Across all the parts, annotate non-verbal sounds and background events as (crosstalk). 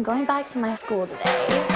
I'm going back to my school today.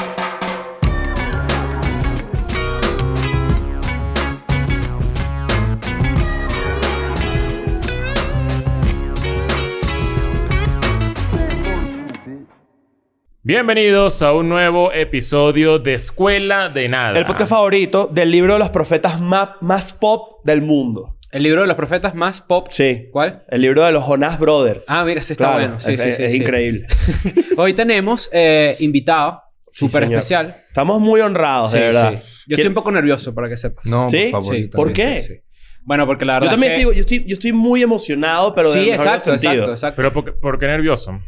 Bienvenidos a un nuevo episodio de Escuela de Nada. El podcast favorito del libro de los profetas más, más pop del mundo. El libro de los profetas más pop. Sí. ¿Cuál? El libro de los Jonas Brothers. Ah, mira, sí está Claro, bueno. Sí, es, sí, es- sí, es sí. increíble. (laughs) Hoy tenemos eh, invitado, Sí, súper señor. especial. Estamos muy honrados, Sí, de verdad. sí. Yo estoy un poco nervioso para que sepas. No, ¿Sí? por favor. Sí, ¿Por qué? Sí, sí. Bueno, porque la verdad Yo también es que... estoy, yo estoy, yo estoy muy emocionado, pero sí, de exacto, exacto, exacto. Pero ¿por por qué nervioso?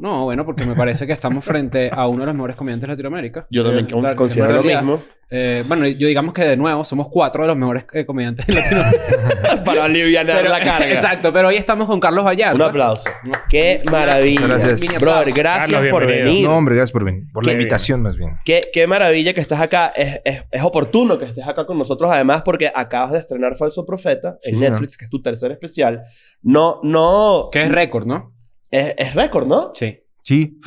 No, bueno, porque me parece que estamos frente a uno de los mejores comediantes de Latinoamérica. Yo también Sí, claro, considero lo mismo. Eh, bueno, yo digamos que de nuevo somos cuatro de los mejores eh, comediantes de Latinoamérica. (laughs) Para aliviar Pero- la (laughs) carga. Exacto, pero hoy estamos con Carlos Vallarta. Un aplauso. Qué maravilla. Gracias. Aplauso. gracias Carlos, por bienvenido. venir. No, hombre, gracias por venir. Por la Qué invitación, más bien. Qué, qué maravilla que estás acá. Es, es, es oportuno que estés acá con nosotros, además, porque acabas de estrenar Falso Profeta en Sí, Netflix, que es tu tercer especial. No, no. Que es récord, ¿no? Es, es récord, ¿no? Sí. Sí.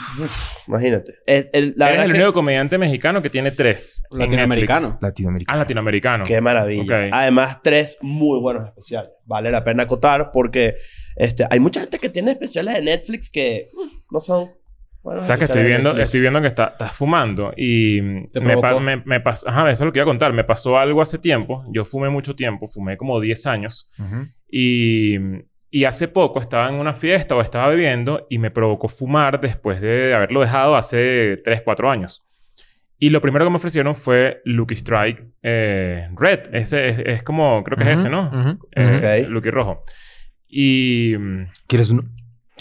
Imagínate. El- el- la Eres el que- único comediante mexicano que tiene tres. en Latinoamericano. Netflix. Latinoamericano. Ah, latinoamericano. Qué maravilla. Ok. Además, tres muy buenos especiales. Vale la pena acotar porque este, hay mucha gente que tiene especiales de Netflix que mm, no son. buenos O sea, que estoy viendo, estoy viendo que está- estás fumando y Te me, me, me pasó... Ajá, eso es lo que iba a contar. Me pasó algo hace tiempo. Yo fumé mucho tiempo. Fumé como 10 años. Ujú. Y, y hace poco estaba en una fiesta o estaba bebiendo y me provocó fumar después de haberlo dejado hace 3, 4 años. Y lo primero que me ofrecieron fue Lucky Strike eh, Red. Ese es, es como, creo que es ese, ¿no? Eh, Ok. Lucky Rojo. Y... mm, ¿Quieres uno?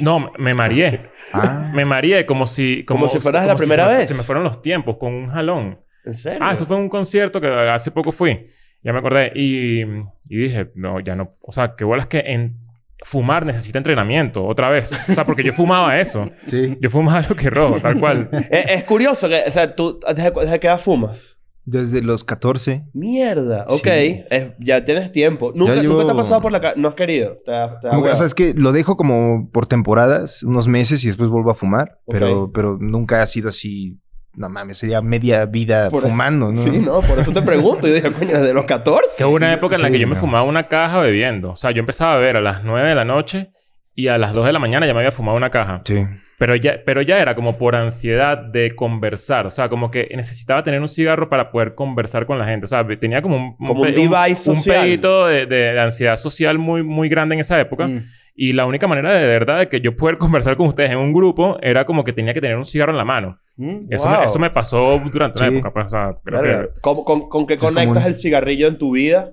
No, me mareé. Ah. (laughs) Me mareé como si... Como si fueras la como primera se me- vez. Se me fueron los tiempos con un jalón. ¿En serio? Ah, eso fue un concierto que hace poco fui. Ya me acordé. Y, y dije, no, ya no. O sea, qué bolas que en fumar necesita entrenamiento otra vez. O sea, porque yo fumaba eso. (laughs) Sí. Yo fumaba lo que rojo, tal cual. (laughs) Es, es curioso que, o sea, tú, ¿desde, desde qué edad fumas? Desde los 14. Mierda, ok. Sí. Es- ya tienes tiempo. ¿Nunca, Ya ¿Nunca te ha pasado por la ca- No has querido. Te te Nunca- o sea, es que lo dejo como por temporadas, unos meses y después vuelvo a fumar. Pero, pero nunca ha sido así. No mames, sería media vida Por eso- fumando, ¿no? Sí, no, por eso te pregunto. Yo dije, (laughs) coño, desde los 14. Que hubo una época en la Sí, que yo me fumaba una caja bebiendo. O sea, yo empezaba a beber a las 9 de la noche y a las 2 de la mañana ya me había fumado una caja. Sí. Pero ya, pero ya era como por ansiedad de conversar. O sea, como que necesitaba tener un cigarro para poder conversar con la gente. O sea, tenía como un... Como un device un social. pedito de, de- de ansiedad social muy, muy grande en esa época. Mm. Y la única manera de verdad de que yo poder (laughs) conversar con ustedes en un grupo era como que tenía que tener un cigarro en la mano. Mm. Eso, Wow. me, eso me pasó durante una Sí. época. Pues, o sea, creo que... ¿Con, con, con qué conectas un- el cigarrillo en tu vida?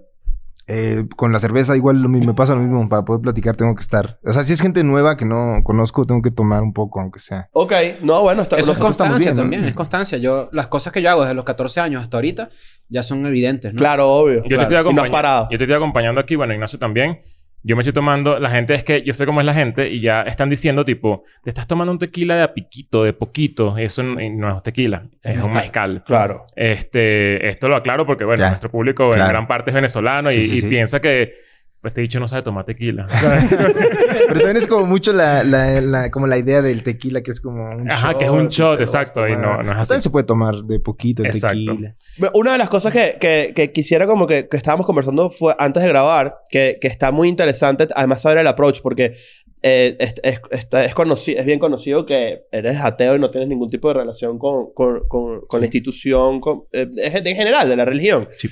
Eh, con la cerveza igual lo mismo, me pasa lo mismo. Para poder platicar tengo que estar... O sea, si es gente nueva que no conozco, tengo que tomar un poco, aunque sea. Ok. No, bueno, está, Eso es constancia bien, ¿no? también, es constancia. Yo, las cosas que yo hago desde los 14 años hasta ahorita ya son evidentes, ¿no? Claro, obvio. Yo te, estoy Y no has parado. yo te estoy acompañando aquí, bueno, Ignacio también. Yo me estoy tomando, la gente es que yo sé cómo es la gente y ya están diciendo tipo, te estás tomando un tequila de a piquito, de poquito, eso no, es tequila, es un mezcal. Claro. Este, esto lo aclaro porque bueno, Ya. nuestro público en Claro. gran parte es venezolano y, Sí, sí, y sí. piensa que pues, este dicho no sabe tomar tequila. (laughs) Pero también es como mucho la, la, la- como la idea del tequila, que es como un Ajá, shot. que es un shot, exacto, y no- no es así. También se puede tomar de poquito el Exacto. tequila. Pero Una de las cosas que, que, que quisiera como que, que estábamos conversando fue antes de grabar, que, que está muy interesante, además saber el approach, porque eh, es, es, está- es, conoci- es bien conocido que eres ateo y no tienes ningún tipo de relación con, con, con, con la institución, con, eh, en en general, de la religión. Sí.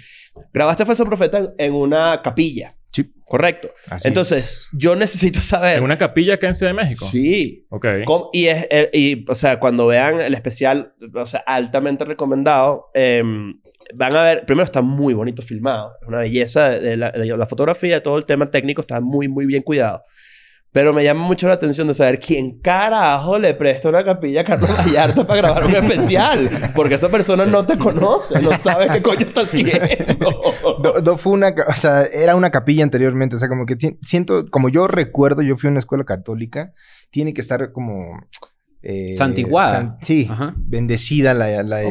Grabaste Falso Profeta en, en una capilla. Sí. Correcto. Así Entonces, yo necesito saber... en una capilla acá en Ciudad de México. Sí. Ok. Com- Y, es, eh, y, o sea, cuando vean el especial, o sea, altamente recomendado, eh, van a ver, primero está muy bonito filmado, es una belleza de la, de la fotografía, todo el tema técnico está muy, muy bien cuidado. Pero me llama mucho la atención de saber quién carajo le presta una capilla a Carlos Vallarta para grabar un especial. Porque esa persona no te conoce, no sabe qué coño está haciendo. No, no fue una... O sea, era una capilla anteriormente. O sea, como que siento... Como yo recuerdo, yo fui a una escuela católica. Tiene que estar como... eh, Santiguada. san- sí, Ajá. bendecida la, la-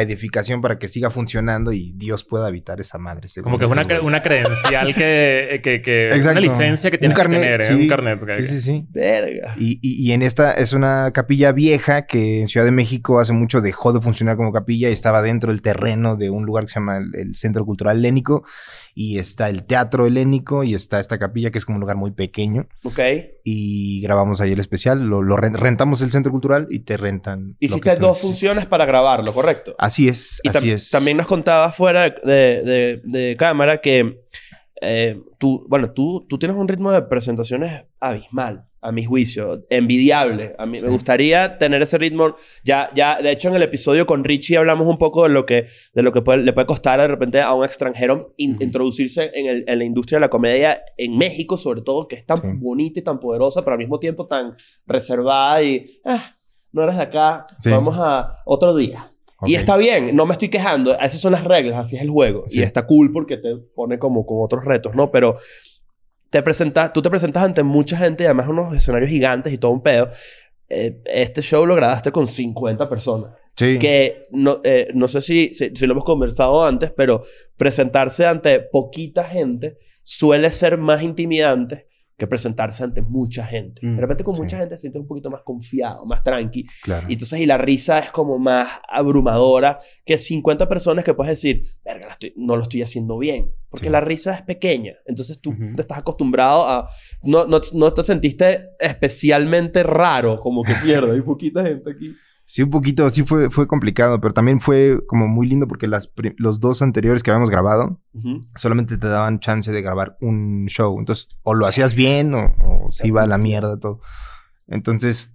edificación para que siga funcionando y Dios pueda habitar esa madre. Como que es una, cre- una credencial que... que, que (laughs) Exacto. Una licencia que carnet, que tener. ¿eh? sí. Un carnet. Sí, sí, sí. Verga. Y, y- y en esta es una capilla vieja que en Ciudad de México hace mucho dejó de funcionar como capilla y estaba dentro del terreno de un lugar que se llama el, el Centro Cultural Helénico y está el Teatro Helénico y está esta capilla que es como un lugar muy pequeño Ok. y grabamos ahí el especial, lo, lo ren- rentamos el Centro Cultural y te rentan. Hiciste dos funciones para grabarlo, ¿correcto? Así es, Y así es. también nos contabas fuera de, de- de cámara que eh, tú, bueno, tú, tú tienes un ritmo de presentaciones abismal, a mi juicio, envidiable. A mí me gustaría tener ese ritmo. Ya, ya, de hecho, en el episodio con Richie hablamos un poco de lo que, de lo que puede- le puede costar de repente a un extranjero in- introducirse en, el- en la industria de la comedia en México, sobre todo, que es tan Sí. bonita y tan poderosa, pero al mismo tiempo tan reservada y, ah, no eres de acá, Sí. vamos a otro día. Y está bien, no me estoy quejando. Esas son las reglas, así es el juego. Y está cool porque te pone como con otros retos, ¿no? Pero te presentas, tú te presentas ante mucha gente y además unos escenarios gigantes y todo un pedo. Eh, este show lo grabaste con 50 personas. Sí. Que no, eh, no sé si, si, si lo hemos conversado antes, pero presentarse ante poquita gente suele ser más intimidante que presentarse ante mucha gente. Mm, de repente con sí. mucha gente te sientes un poquito más confiado, más tranqui. Claro. Y entonces, y la risa es como más abrumadora que 50 personas que puedes decir, verga, estoy- no lo estoy haciendo bien. Porque Sí. la risa es pequeña. Entonces tú Ujú. te estás acostumbrado a... No, no, no te sentiste especialmente raro, como que (laughs) pierda. Hay poquita gente aquí. Sí, un poquito, sí fue, fue complicado, pero también fue como muy lindo porque las, los dos anteriores que habíamos grabado solamente te daban chance de grabar un show. Entonces, o lo hacías bien o, o se iba a la mierda todo. Entonces,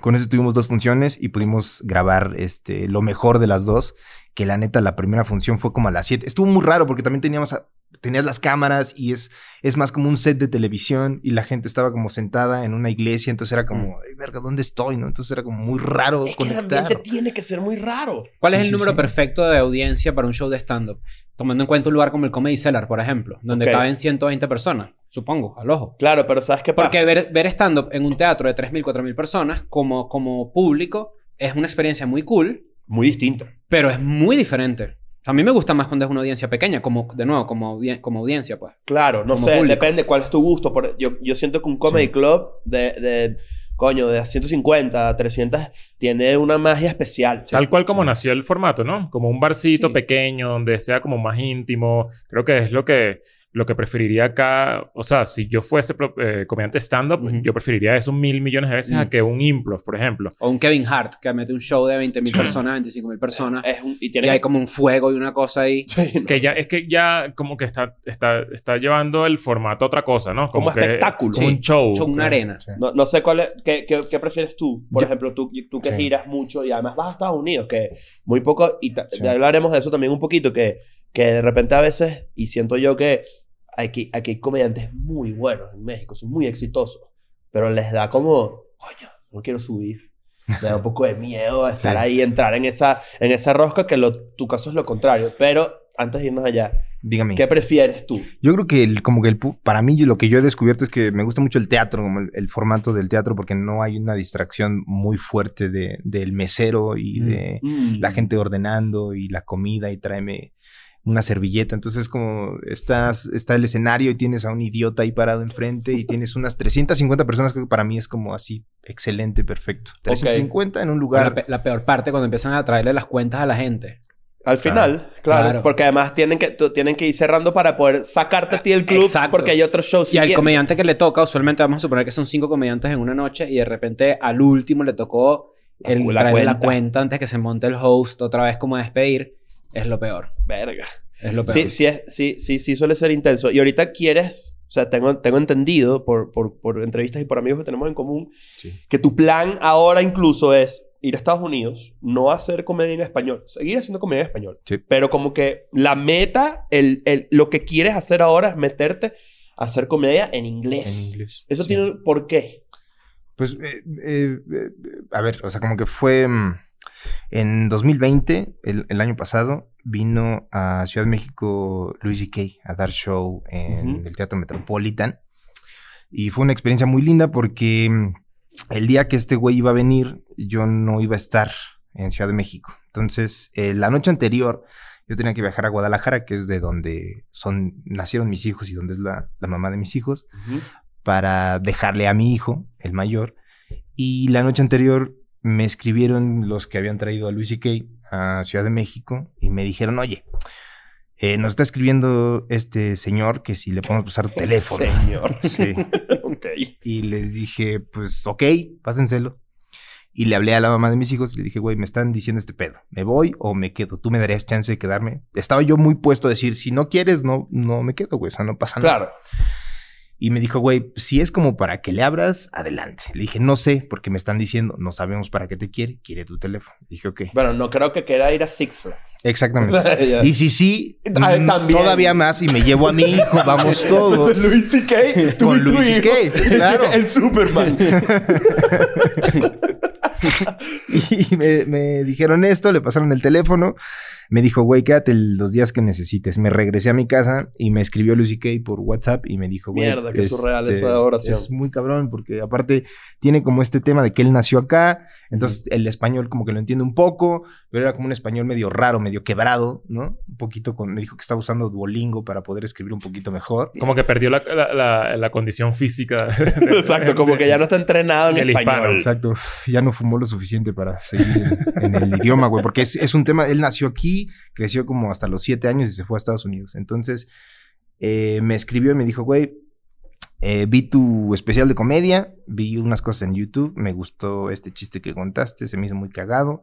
con eso tuvimos dos funciones y pudimos grabar este, lo mejor de las dos. Que la neta, la primera función fue como a las 7. Estuvo muy raro porque también teníamos a- tenías las cámaras y es, es más como un set de televisión y la gente estaba como sentada en una iglesia. Entonces era como, "Ay, verga, ¿dónde estoy? ¿no? Entonces era como muy raro Es que el conectar. ambiente tiene que ser muy raro. ¿Cuál es Sí, el sí, número sí. perfecto de audiencia para un show de stand-up? Tomando en cuenta un lugar como el Comedy Cellar, por ejemplo, donde Ok. caben 120 personas, supongo, al ojo. Claro, pero ¿sabes qué pasa? Porque ver, ver stand-up en un teatro de 3.000, 4.000 personas como, como público es una experiencia muy cool, Muy distinto. pero es muy diferente. A mí me gusta más cuando es una audiencia pequeña, como, de nuevo, como, audien- como audiencia, pues. Claro, no Como sé, público. depende cuál es tu gusto. Por- yo, yo siento que un comedy Sí. club de, de, coño, de 150 a 300 tiene una magia especial. Tal cual como sí. nació el formato, ¿no? Como un barcito Sí. pequeño donde sea como más íntimo. Creo que es lo que, lo que preferiría acá. O sea, si yo fuese pro- eh, comediante stand-up, Ujú. yo preferiría eso mil millones de veces a Mm. que un improv, por ejemplo. O un Kevin Hart que mete un show de 20.000 personas, 25.000 personas. Es un- y y tiene hay como un fuego y una cosa ahí. Sí, ¿no? Que ya, es que ya como que está, está, está llevando el formato a otra cosa, ¿no? Como que- espectáculo. Como Sí. un show. Show, una arena. Sí. No, no sé cuál es, qué, qué, qué prefieres tú. Por Yo- ejemplo, tú, tú que Sí. giras mucho y además vas a Estados Unidos, que muy poco, y ya hablaremos de eso también un poquito, que, que de repente a veces, y siento yo que aquí, aquí hay comediantes muy buenos en México, son muy exitosos, pero les da como, coño, no quiero subir. Me da un poco de miedo (laughs) estar Sí. ahí, entrar en esa, en esa rosca, que lo, tu caso es lo contrario. Pero antes de irnos allá, Dígame. ¿qué prefieres tú? Yo creo que el, como que el, para mí lo que yo he descubierto es que me gusta mucho el teatro, como el, el formato del teatro, porque no hay una distracción muy fuerte de, del mesero y Mm. de Mm. la gente ordenando y la comida y tráeme una servilleta. Entonces como estás, está el escenario y tienes a un idiota ahí parado enfrente y tienes unas 350 personas, que para mí es como así excelente, perfecto. 350 en un La, lugar. pe- la peor parte cuando empiezan a traerle las cuentas a la gente. Al final, claro, Claro. Porque además tienen que, tienen que ir cerrando para poder sacarte a ti del club Exacto. porque hay otros shows Y al comediante que le toca, usualmente vamos a suponer que son cinco comediantes en una noche y de repente al último le tocó el La traerle la cuenta. cuenta antes que se monte el host otra vez como a despedir. Es lo peor. Verga. Es lo peor. Sí, sí, es- sí, sí, sí suele ser intenso. Y ahorita quieres, o sea, tengo, tengo entendido por, por, por entrevistas y por amigos que tenemos en común, Sí. que tu plan ahora incluso es ir a Estados Unidos, no hacer comedia en español, seguir haciendo comedia en español. Sí. Pero como que la meta, el, el- lo que quieres hacer ahora es meterte a hacer comedia en inglés. En inglés. Eso Sí. tiene... ¿Por qué? Pues, eh, eh, eh, a ver, o sea, como que fue mm, en 2020, el, el año pasado, vino a Ciudad de México Luis C.K. a dar show en el Teatro Metropolitan. Y fue una experiencia muy linda porque mm, el día que este güey iba a venir, yo no iba a estar en Ciudad de México. Entonces, eh, la noche anterior, yo tenía que viajar a Guadalajara, que es de donde son, nacieron mis hijos y donde es la, la mamá de mis hijos, para dejarle a mi hijo, el mayor. Y la noche anterior me escribieron los que habían traído a Luis y Kay a Ciudad de México y me dijeron, oye, eh, nos está escribiendo este señor que si le podemos pasar teléfono. Señor. (laughs) Sí. (laughs) ok. Y les dije, pues ok, pásenselo. Y le hablé a la mamá de mis hijos y le dije, güey, me están diciendo este pedo. ¿Me voy o me quedo? ¿Tú me darías chance de quedarme? Estaba yo muy puesto a decir, si no quieres, no, no me quedo, güey. O sea, no pasa nada. Claro. Y me dijo, güey, si es como para que le abras, adelante. Le dije, no sé, porque me están diciendo, no sabemos para qué te quiere, quiere tu teléfono. Le dije, ok. Bueno, no creo que quiera ir a Six Flags. Exactamente. (laughs) O sea, ya. Y si sí, Ah, mm, también. todavía más y me llevo a mi hijo, vamos (laughs) todos. Luis C.K. Con Luis. C.K., (laughs) claro. El Superman. (laughs) Y me, me dijeron esto, le pasaron el teléfono. Me dijo, güey, quédate los días que necesites. Me regresé a mi casa y me escribió Lucy Kay por WhatsApp y me dijo, güey. Mierda, qué este, surreal esa oración. Es muy cabrón porque aparte tiene como este tema de que él nació acá. Entonces el español como que lo entiende un poco, pero era como un español medio raro, medio quebrado, ¿no? Un poquito con... Me dijo que estaba usando Duolingo para poder escribir un poquito mejor. Como que perdió la, la, la- la condición física. (laughs) Exacto, como que ya no está entrenado en El hispano, español. Exacto. Ya no fumó lo suficiente para seguir en, en el idioma, güey. Porque es, es un tema. Él nació aquí, creció como hasta los siete años y se fue a Estados Unidos. Entonces, eh, me escribió y me dijo, güey, eh, vi tu especial de comedia, vi unas cosas en YouTube, me gustó este chiste que contaste, se me hizo muy cagado.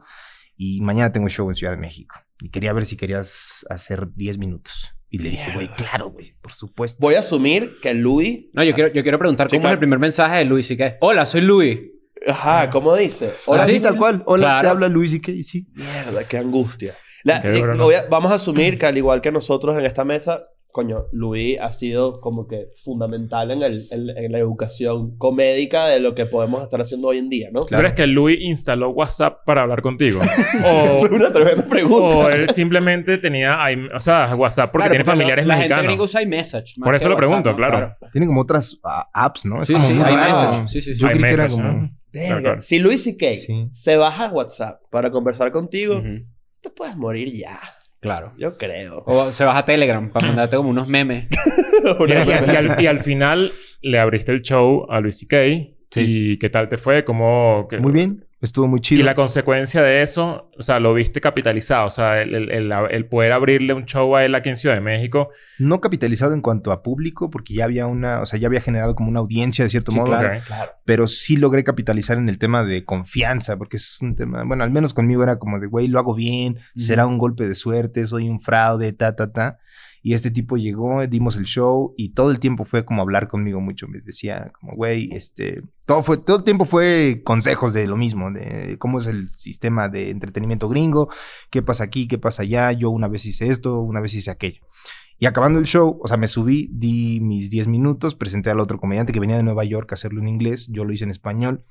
Y mañana tengo show en Ciudad de México. Y quería ver si querías hacer 10 minutos. Y le dije, güey, claro, güey, por supuesto. Voy a asumir que Luis... No, yo quiero, yo quiero preguntar cómo es el primer mensaje de Luis y qué. Hola, soy Luis. Ajá, ¿cómo dice? Hola, Así sí. tal cual. Hola, Claro. te habla Luis y qué, sí. Mierda, qué angustia. La- Qué eh, vamos a asumir (clears throat) que al igual que nosotros en esta mesa, coño, Luis ha sido como que fundamental en, el, en, en la educación comédica de lo que podemos estar haciendo hoy en día, ¿no? ¿Tú crees que Luis instaló WhatsApp para hablar contigo? (laughs) Es o, una tremenda pregunta. o él simplemente tenía, i- o sea, WhatsApp porque Claro, tiene familiares la, La gente mexicanos. gringa usa iMessage. más Por eso lo WhatsApp, pregunto, ¿no? claro. Tiene como otras ah, apps, ¿no? Es Sí, como sí, muy hay raro. message. Sí, sí, sí. Yo que era como... ¿no? Verga. Si Luis y Kay Sí. se baja a WhatsApp para conversar contigo, te puedes morir ya. Claro. Yo creo. O se baja a Telegram para mandarte como unos memes. (laughs) Y, y al, y al final le abriste el show a Luis C.K. Sí. ¿Y qué tal te fue? ¿Cómo, qué- Muy bien. Estuvo muy chido. Y la consecuencia de eso, o sea, lo viste capitalizado. O sea, el, el- el- el poder abrirle un show a él aquí en Ciudad de México. No capitalizado en cuanto a público, porque ya había una... O sea, ya había generado como una audiencia de cierto Sí, modo. claro. Claro. Pero sí logré capitalizar en el tema de confianza, porque es un tema... Bueno, al menos conmigo era como de, güey, lo hago bien. Será un golpe de suerte. Soy un fraude, ta, ta, ta. Y este tipo llegó, dimos el show y todo el tiempo fue como hablar conmigo mucho. Me decía como, güey, este... Todo, fue, todo el tiempo fue consejos de lo mismo, de cómo es el sistema de entretenimiento gringo, qué pasa aquí, qué pasa allá. Yo una vez hice esto, una vez hice aquello. Y acabando el show, o sea, me subí, di mis 10 minutos, presenté al otro comediante que venía de Nueva York a hacerlo en inglés, yo lo hice en español.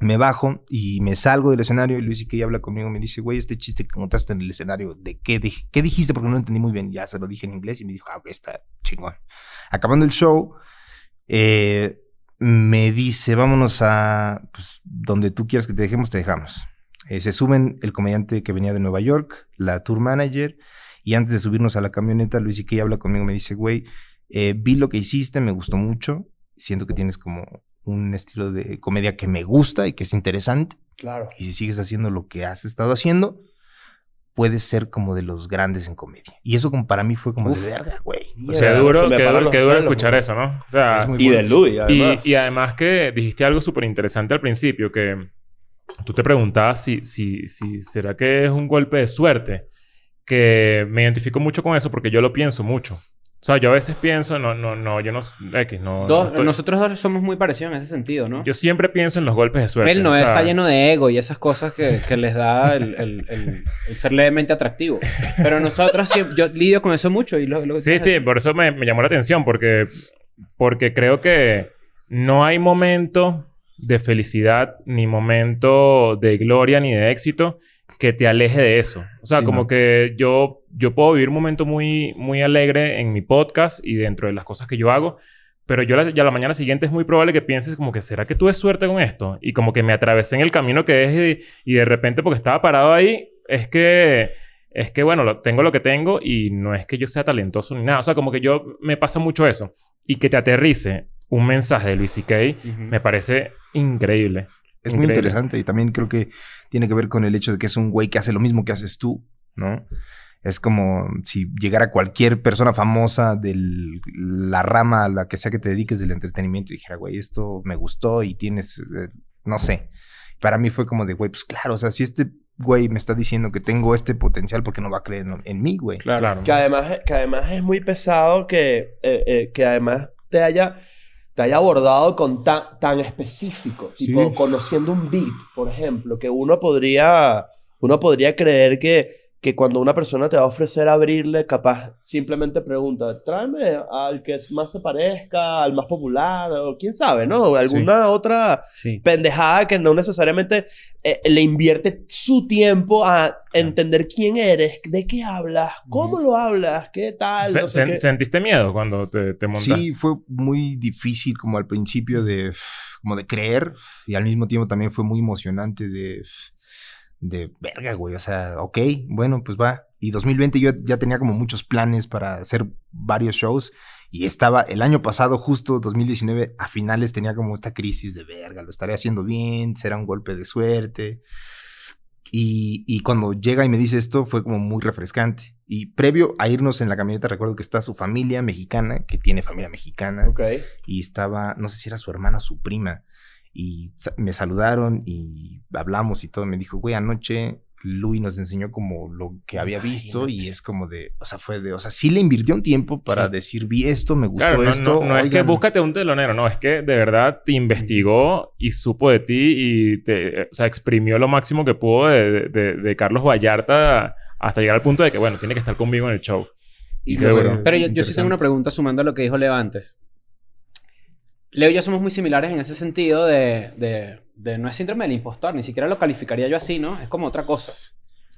Me bajo y me salgo del escenario y Luis y que habla conmigo me dice, güey, este chiste que contaste en el escenario, ¿de qué, dij- qué dijiste? Porque no lo entendí muy bien. Ya se lo dije en inglés y me dijo, ah, está chingón. Acabando el show, eh, me dice, vámonos a, pues, donde tú quieras que te dejemos, te dejamos. Eh, se suben el comediante que venía de Nueva York, la tour manager, y antes de subirnos a la camioneta, Luis y que habla conmigo, me dice, güey, eh, vi lo que hiciste, me gustó mucho, siento que tienes como un estilo de comedia que me gusta y que es interesante, Claro. y si sigues haciendo lo que has estado haciendo, puedes ser como de los grandes en comedia. Y eso como para mí fue como Uf. de verga, güey. O sea, duro, paran duro, duro escuchar eso, ¿no? O sea, Es muy Y de bueno. Luis, y, además. y además que dijiste algo súper interesante al principio, que tú te preguntabas si, si, si será que es un golpe de suerte. Que me identifico mucho con eso porque yo lo pienso mucho. O sea, yo a veces pienso, no, no, no, yo no, X, no, Dos- no estoy- nosotros dos somos muy parecidos en ese sentido, ¿no? yo siempre pienso en los golpes de suerte. Él no o sea, está lleno de ego y esas cosas que, que les da el, el- el- el ser levemente atractivo. Pero nosotros siempre, yo lidio con eso mucho y lo, lo que Sí, sí, por eso me, me llamó la atención, porque, porque creo que no hay momento de felicidad, ni momento de gloria, ni de éxito que te aleje de eso. O sea, Sí, como no. que yo, yo puedo vivir un momento muy, muy alegre en mi podcast y dentro de las cosas que yo hago, Pero yo la, ya la mañana siguiente es muy probable que pienses como que, ¿será que tuve suerte con esto? Y como que me atravesé en el camino que es y, y de repente porque estaba parado ahí, es que... Es que, bueno, lo, tengo lo que tengo y no es que yo sea talentoso ni nada. O sea, como que yo... Me pasa mucho eso. Y que te aterrice un mensaje de Luis C.K. Ujú. me parece increíble. Es muy interesante y también creo que tiene que ver con el hecho de que es un güey que hace lo mismo que haces tú, ¿no? Es como si llegara cualquier persona famosa de la rama a la que sea que te dediques del entretenimiento y dijera, güey, esto me gustó y tienes, eh, no sé. Para mí fue como de, güey, pues claro, o sea, si este güey me está diciendo que tengo este potencial, ¿por qué no va a creer en, en mí, güey? Claro. Claro. Que además, que además es muy pesado que, eh, eh, que además te haya, te haya abordado con tan, tan específico. Tipo, Sí. conociendo un beat, por ejemplo, que uno podría, uno podría creer que, que cuando una persona te va a ofrecer abrirle, capaz simplemente pregunta, tráeme al que más se parezca, al más popular, o quién sabe, ¿no? Alguna otra Sí. pendejada que no necesariamente eh, le invierte su tiempo a entender quién eres, de qué hablas, cómo lo hablas, qué tal. Se- no sé sen- qué. ¿Sentiste miedo cuando te, te montaste? Sí, fue muy difícil como al principio de, como de creer y al mismo tiempo también fue muy emocionante de, de verga, güey. O sea, ok, bueno, pues va. Y 2020 yo ya tenía como muchos planes para hacer varios shows y estaba el año pasado, justo 2019, a finales tenía como esta crisis de verga, lo estaré haciendo bien, será un golpe de suerte. Y, y cuando llega y me dice esto fue como muy refrescante. Y previo a irnos en la camioneta recuerdo que está su familia mexicana, que tiene familia mexicana, Ok. y estaba, no sé si era su hermana o su prima, y me saludaron y hablamos y todo. Me dijo, güey, anoche Louis nos enseñó como lo que había visto y es como de, o sea, fue de, o sea, sí le invirtió un tiempo para Sí. decir, vi esto, me gustó Claro, no, esto. no, no es que oigan". búscate un telonero, no, es que de verdad te investigó y supo de ti y te, o sea, exprimió lo máximo que pudo de, de- de Carlos Vallarta hasta llegar al punto de que, bueno, tiene que estar conmigo en el show. Y bueno. Pero yo, yo sí tengo una pregunta sumando a lo que dijo Leo antes. Leo y yo somos muy similares en ese sentido de, de, de no es síndrome del impostor, ni siquiera lo calificaría yo así, ¿no? Es como otra cosa.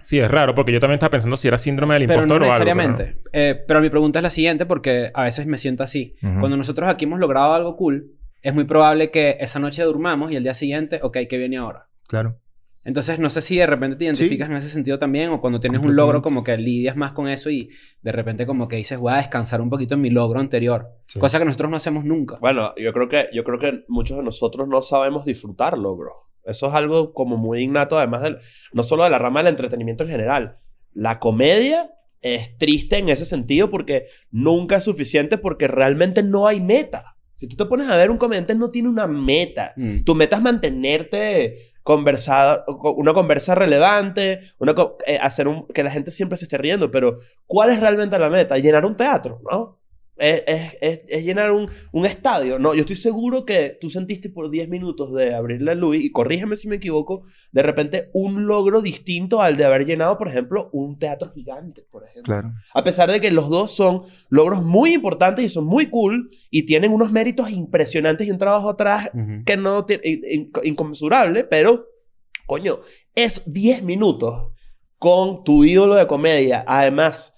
Sí, es raro porque yo también estaba pensando si era síndrome del pero impostor no o algo. necesariamente. Eh, pero mi pregunta es la siguiente porque a veces me siento así. Ujú. Cuando nosotros aquí hemos logrado algo cool, es muy probable que esa noche durmamos y el día siguiente, ok, ¿qué viene ahora? Claro. Entonces, no sé si de repente te identificas en ese sentido también o cuando tienes un logro como que lidias más con eso y de repente como que dices, voy a descansar un poquito en mi logro anterior. Sí. Cosa que nosotros no hacemos nunca. Bueno, yo creo que yo creo que muchos de nosotros no sabemos disfrutarlo, bro. Eso es algo como muy innato, además del, no solo de la rama del entretenimiento en general. La comedia es triste en ese sentido porque nunca es suficiente porque realmente no hay meta. Si tú te pones a ver un comediante no tiene una meta. Mm. Tu meta es mantenerte conversada, una conversa relevante, una, eh, hacer un, que la gente siempre se esté riendo, pero ¿cuál es realmente la meta? Llenar un teatro, ¿no? Es, es- es- es llenar un, un estadio. No, yo estoy seguro que tú sentiste por 10 minutos de abrirle a Luis, y corrígeme si me equivoco, de repente un logro distinto al de haber llenado, por ejemplo, un teatro gigante, por ejemplo. Claro. A pesar de que los dos son logros muy importantes y son muy cool y tienen unos méritos impresionantes y un trabajo atrás que no tiene in- in- inconmensurable, pero coño, es 10 minutos con tu ídolo de comedia, además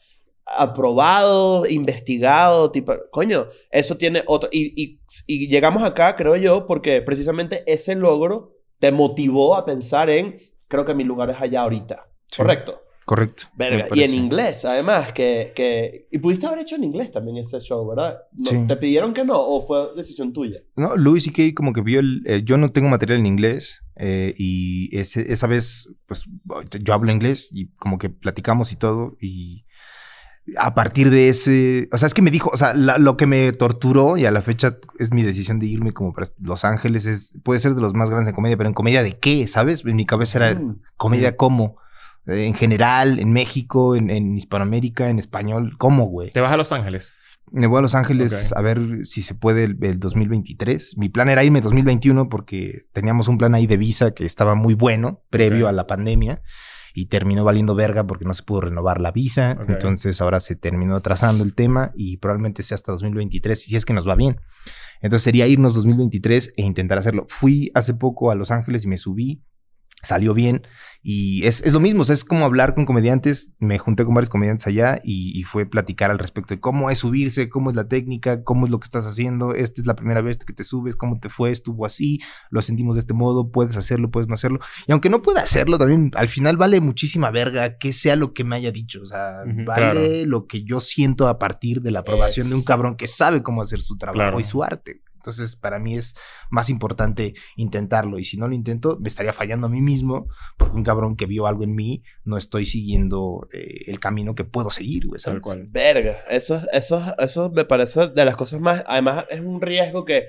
aprobado, investigado, tipo, coño, eso tiene otro y, y, y llegamos acá, creo yo, porque precisamente ese logro te motivó a pensar en creo que mi lugar es allá ahorita. Sí. Correcto. Correcto. Verga. Y en inglés, además, que, que... Y pudiste haber hecho en inglés también ese show, ¿verdad? No, Sí. ¿Te pidieron que no o fue decisión tuya? No, Louis C.K. como que vio el... eh, yo no tengo material en inglés eh, y ese- esa vez, pues, yo hablo inglés y como que platicamos y todo y a partir de ese... O sea, es que me dijo, o sea, la- lo que me torturó y a la fecha es mi decisión de irme como para Los Ángeles es... Puede ser de los más grandes en comedia, pero en comedia de qué, ¿sabes? En mi cabeza era Mm. comedia cómo. Eh, en general, en México, en, en Hispanoamérica, en español, ¿cómo, güey? Te vas a Los Ángeles. Me voy a Los Ángeles a ver si se puede el, el 2023. Mi plan era irme 2021 porque teníamos un plan ahí de visa que estaba muy bueno previo a la pandemia y terminó valiendo verga porque no se pudo renovar la visa. Entonces ahora se terminó atrasando el tema y probablemente sea hasta 2023 si es que nos va bien. Entonces sería irnos 2023 e intentar hacerlo. Fui hace poco a Los Ángeles y me subí salió bien. Y es, es lo mismo, o sea, es como hablar con comediantes. Me junté con varios comediantes allá y, y fue platicar al respecto de cómo es subirse, cómo es la técnica, cómo es lo que estás haciendo. Esta es la primera vez que te subes, cómo te fue, estuvo así, lo sentimos de este modo, puedes hacerlo, puedes no hacerlo. Y aunque no pueda hacerlo, también al final vale muchísima verga que sea lo que me haya dicho. O sea, vale lo que yo siento a partir de la aprobación de un cabrón que sabe cómo hacer su trabajo Claro. y su arte. Entonces, para mí es más importante intentarlo. Y si no lo intento, me estaría fallando a mí mismo, porque un cabrón que vio algo en mí, no estoy siguiendo eh, el camino que puedo seguir, güey. ¿sabes? Tal cual. Verga, eso, eso, eso me parece de las cosas más. Además, es un riesgo que.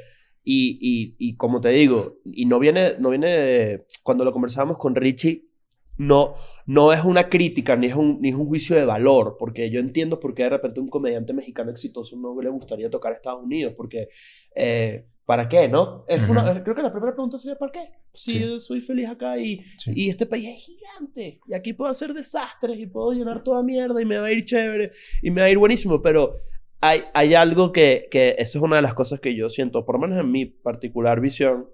Y, y, y como te digo, y no viene, no viene de. Cuando lo conversábamos con Richie, no, no es una crítica ni es, un, ni es un juicio de valor, porque yo entiendo por qué de repente un comediante mexicano exitoso no le gustaría tocar a Estados Unidos, porque. eh, ¿Para qué, no? Es una, creo que la primera pregunta sería ¿para qué? Si Sí. yo soy feliz acá y, Sí. y este país es gigante y aquí puedo hacer desastres y puedo llenar toda mierda y me va a ir chévere y me va a ir buenísimo, pero hay, hay algo que, que eso es una de las cosas que yo siento, por lo menos en mi particular visión,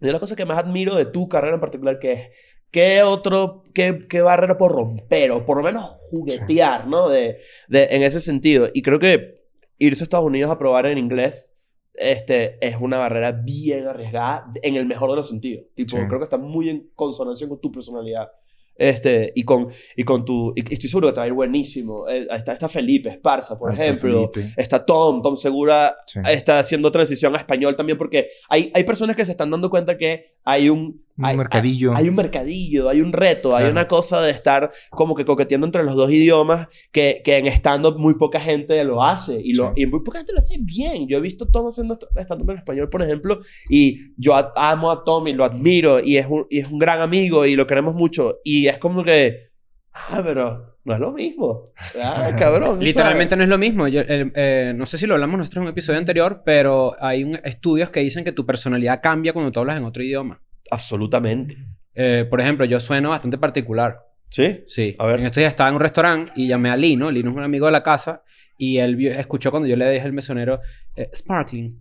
y de las cosas que más admiro de tu carrera en particular, que es qué otro, qué, qué barrera por romper o por lo menos juguetear, ¿no? De, de, en ese sentido. Y creo que irse a Estados Unidos a probar en inglés este, es una barrera bien arriesgada en el mejor de los sentidos. Tipo, Sí. creo que está muy en consonancia con tu personalidad. Este, y con, y con tu... Y, estoy seguro que te va a ir buenísimo. Eh, está, está Felipe Esparza, por ejemplo. Felipe. Está Tom. Tom Segura Sí. está haciendo transición a español también porque hay, hay personas que se están dando cuenta que hay un... Un hay, mercadillo. Hay, hay un mercadillo, hay un reto, hay Claro. una cosa de estar como que coqueteando entre los dos idiomas que, que en stand-up muy poca gente lo hace y, lo, Sí. y muy poca gente lo hace bien. Yo he visto a Tom haciendo stand-up en español, por ejemplo, y yo a- amo a Tom y lo admiro y es, un, y es un gran amigo y lo queremos mucho y es como que, ah, pero no es lo mismo. Ah, (laughs) cabrón. Literalmente no es lo mismo. Yo, eh, eh, no sé si lo hablamos nosotros en un episodio anterior, pero hay un- estudios que dicen que tu personalidad cambia cuando tú hablas en otro idioma. Absolutamente. Eh, por ejemplo, yo sueno bastante particular. ¿Sí? Sí. A ver. En estos días estaba en un restaurante y llamé a Lino. Lino es un amigo de la casa. Y él vio- escuchó cuando yo le dije al mesonero, eh, sparkling.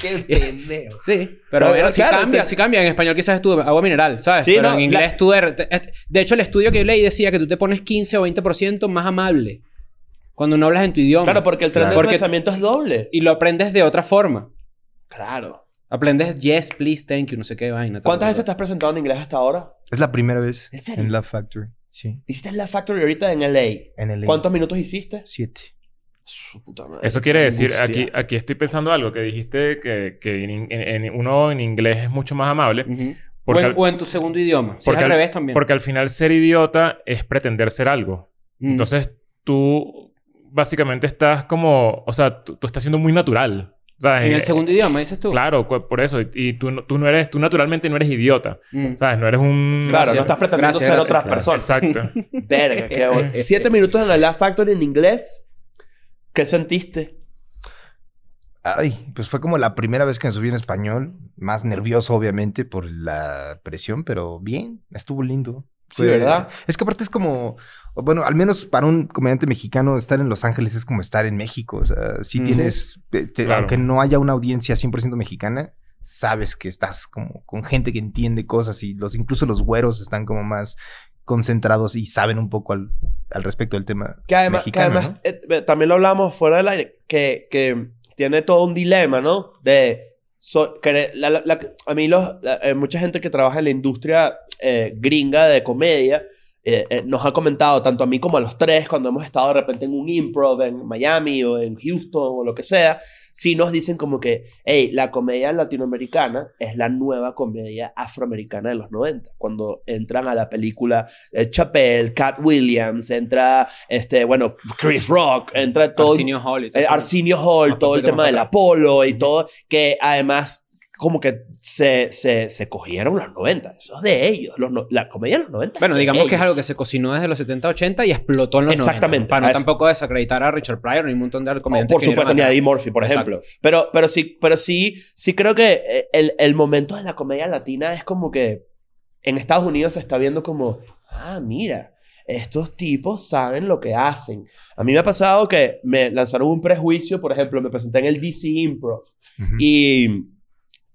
Qué (laughs) pendejo. Sí, pero No, bueno, no, sí claro, cambia, te- sí cambia. En español quizás es tu agua mineral, ¿sabes? Sí, pero no, en inglés la- tú... te- et- De hecho, el estudio que yo leí decía que tú te pones 15 o 20% más amable cuando no hablas en tu idioma. Claro, porque el tren Claro. de Porque- pensamiento es doble. Y lo aprendes de otra forma. Claro. Aprendes yes, please, thank you, no sé qué vaina. ¿Cuántas veces te has presentado en inglés hasta ahora? Es la primera vez ¿En serio? en Love Factory. Sí. Hiciste la Factory ahorita en LA. En el ¿Cuántos minutos hiciste? Siete. Su puta madre. Eso quiere decir, aquí, aquí estoy pensando algo que dijiste que, que en, en- en- uno en inglés es mucho más amable. tal. Ujú. Porque o, en, al- o en tu segundo idioma. Si es porque al al- revés también. Porque al final ser idiota es pretender ser algo. Mm. Entonces tú básicamente estás como, o sea, tú, tú estás siendo muy natural. ¿Sabes? en el Eh, segundo idioma, dices tú. Claro, por eso. Y, y tú, no- tú no eres, tú naturalmente no eres idiota. Mm. ¿Sabes? No eres un... Claro, Gracias. no estás pretendiendo Gracias, ser gracias, otras claro. personas. Exacto. (laughs) Verga, qué bueno. (laughs) Siete minutos en la Factory en inglés. ¿Qué sentiste? Ay, pues fue como la primera vez que me subí en español. Más nervioso, obviamente, por la presión, pero bien, estuvo lindo. Sí, ¿verdad? Es que aparte es como, bueno, al menos para un comediante mexicano, estar en Los Ángeles es como estar en México. O sea, si tienes, te- te- Claro. aunque no haya una audiencia 100% mexicana, sabes que estás como con gente que entiende cosas y los incluso los güeros están como más concentrados y saben un poco al, al respecto del tema Que además, que mexicano. además ¿no? eh, también lo hablamos fuera del aire, que, que tiene todo un dilema, ¿no? De... so- que la- la- la- a mí los, eh, mucha gente que trabaja en la industria eh, gringa de comedia eh, eh, nos ha comentado, tanto a mí como a los tres, cuando hemos estado de repente en un improv en Miami o en Houston o lo que sea, sí nos dicen como que, hey, la comedia latinoamericana es la nueva comedia afroamericana de los 90. Cuando entran a la película eh, Chappelle, Cat Williams, entra, este, bueno, Chris Rock, entra todo... Arsenio Hall Eh. Arsenio Hall, todo el tema del. Apolo y todo, que además como que se, se, se cogieron los 90. Eso es de ellos. Los no- la comedia de los 90. Bueno, digamos que es ellos. algo que se cocinó desde los 70, 80 y explotó en los 90. Exactamente, Para a no tampoco desacreditar a Richard Pryor ni un montón de No, comediantes por que supuesto, ni a. Eddie Murphy, por Exacto. ejemplo. Pero, pero sí, pero sí, sí creo que eh, el, el momento de la comedia latina es como que en Estados Unidos se está viendo como, ah, mira, estos tipos saben lo que hacen. A mí me ha pasado que me lanzaron un prejuicio, por ejemplo, me presenté en el DC Improv Ujú. y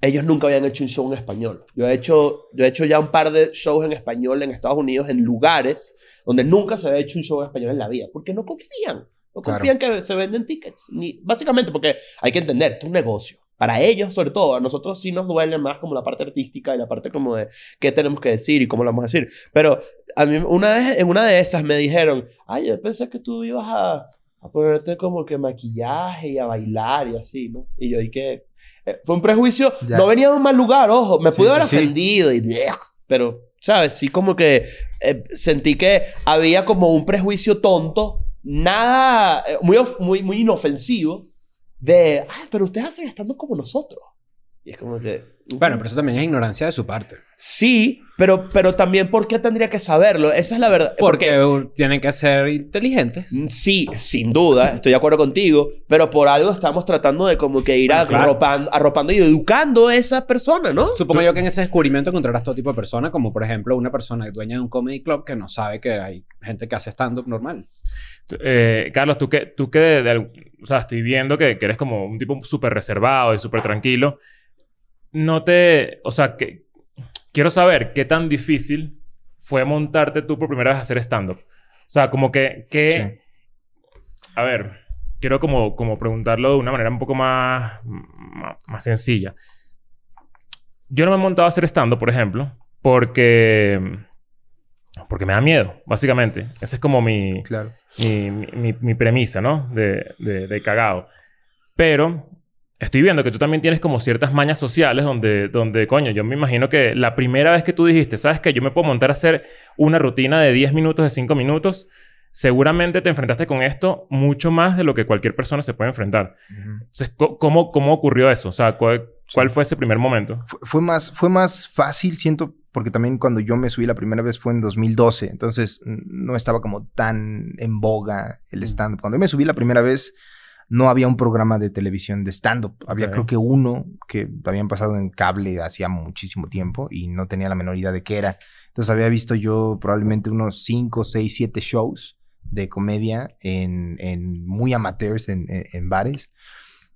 ellos nunca habían hecho un show en español. Yo he hecho, yo he hecho ya un par de shows en español en Estados Unidos, en lugares donde nunca se había hecho un show en español en la vida, porque no confían. No Claro. confían que se venden tickets. Ni, básicamente porque hay que entender, esto es un negocio. Para ellos, sobre todo, a nosotros sí nos duele más como la parte artística y la parte como de qué tenemos que decir y cómo lo vamos a decir. Pero a mí una vez, en una de esas me dijeron, ay, yo pensé que tú ibas a, a ponerte como que maquillaje y a bailar y así, ¿no? Y yo dije, eh, fue un prejuicio, Ya. no venía de un mal lugar, ojo, me Sí, pude haber sí. ofendido y pero, ¿sabes? Sí como que eh, sentí que había como un prejuicio tonto, nada, eh, muy, muy, muy inofensivo, de, ay, pero ustedes hacen estando como nosotros. Y es como que... Bueno, pero eso también es ignorancia de su parte. Sí, pero, pero también, ¿por qué tendría que saberlo? Esa es la verdad. Porque uh, tienen que ser inteligentes. Mm, Sí, sin duda, estoy de acuerdo contigo, pero por algo estamos tratando de como que ir Bueno, claro. arropando, arropando y educando a esa persona, ¿no? Supongo yo que en ese descubrimiento encontrarás todo tipo de personas, como por ejemplo una persona dueña de un comedy club que no sabe que hay gente que hace stand-up normal. Eh, Carlos, tú que, tú que de, de o sea, estoy viendo que, que eres como un tipo súper reservado y súper tranquilo. No te, o sea, que quiero saber qué tan difícil fue montarte tú por primera vez a hacer stand-up. O sea, como que, que a ver, quiero como, como preguntarlo de una manera un poco más, más, más sencilla. Yo no me he montado a hacer stand-up, por ejemplo, porque, porque me da miedo, básicamente. Esa es como mi, Claro. mi, mi- mi- mi premisa, ¿no? De, de, de cagado. Pero estoy viendo que tú también tienes como ciertas mañas sociales donde, donde, coño, yo me imagino que la primera vez que tú dijiste, ¿sabes qué? Yo me puedo montar a hacer una rutina de 10 minutos, de 5 minutos. Seguramente te enfrentaste con esto mucho más de lo que cualquier persona se puede enfrentar. Entonces, ¿cómo, cómo ocurrió eso? O sea, ¿cuál, cuál fue ese primer momento? Fue, fue más, fue más fácil, siento, porque también cuando yo me subí la primera vez fue en 2012, entonces no estaba como tan en boga el stand-up. Cuando yo me subí la primera vez, no había un programa de televisión de stand-up. Había Ok. creo que uno que habían pasado en cable hacía muchísimo tiempo y no tenía la menor idea de qué era. Entonces había visto yo probablemente unos 5, 6, 7 shows de comedia en, en muy amateurs en, en- en bares.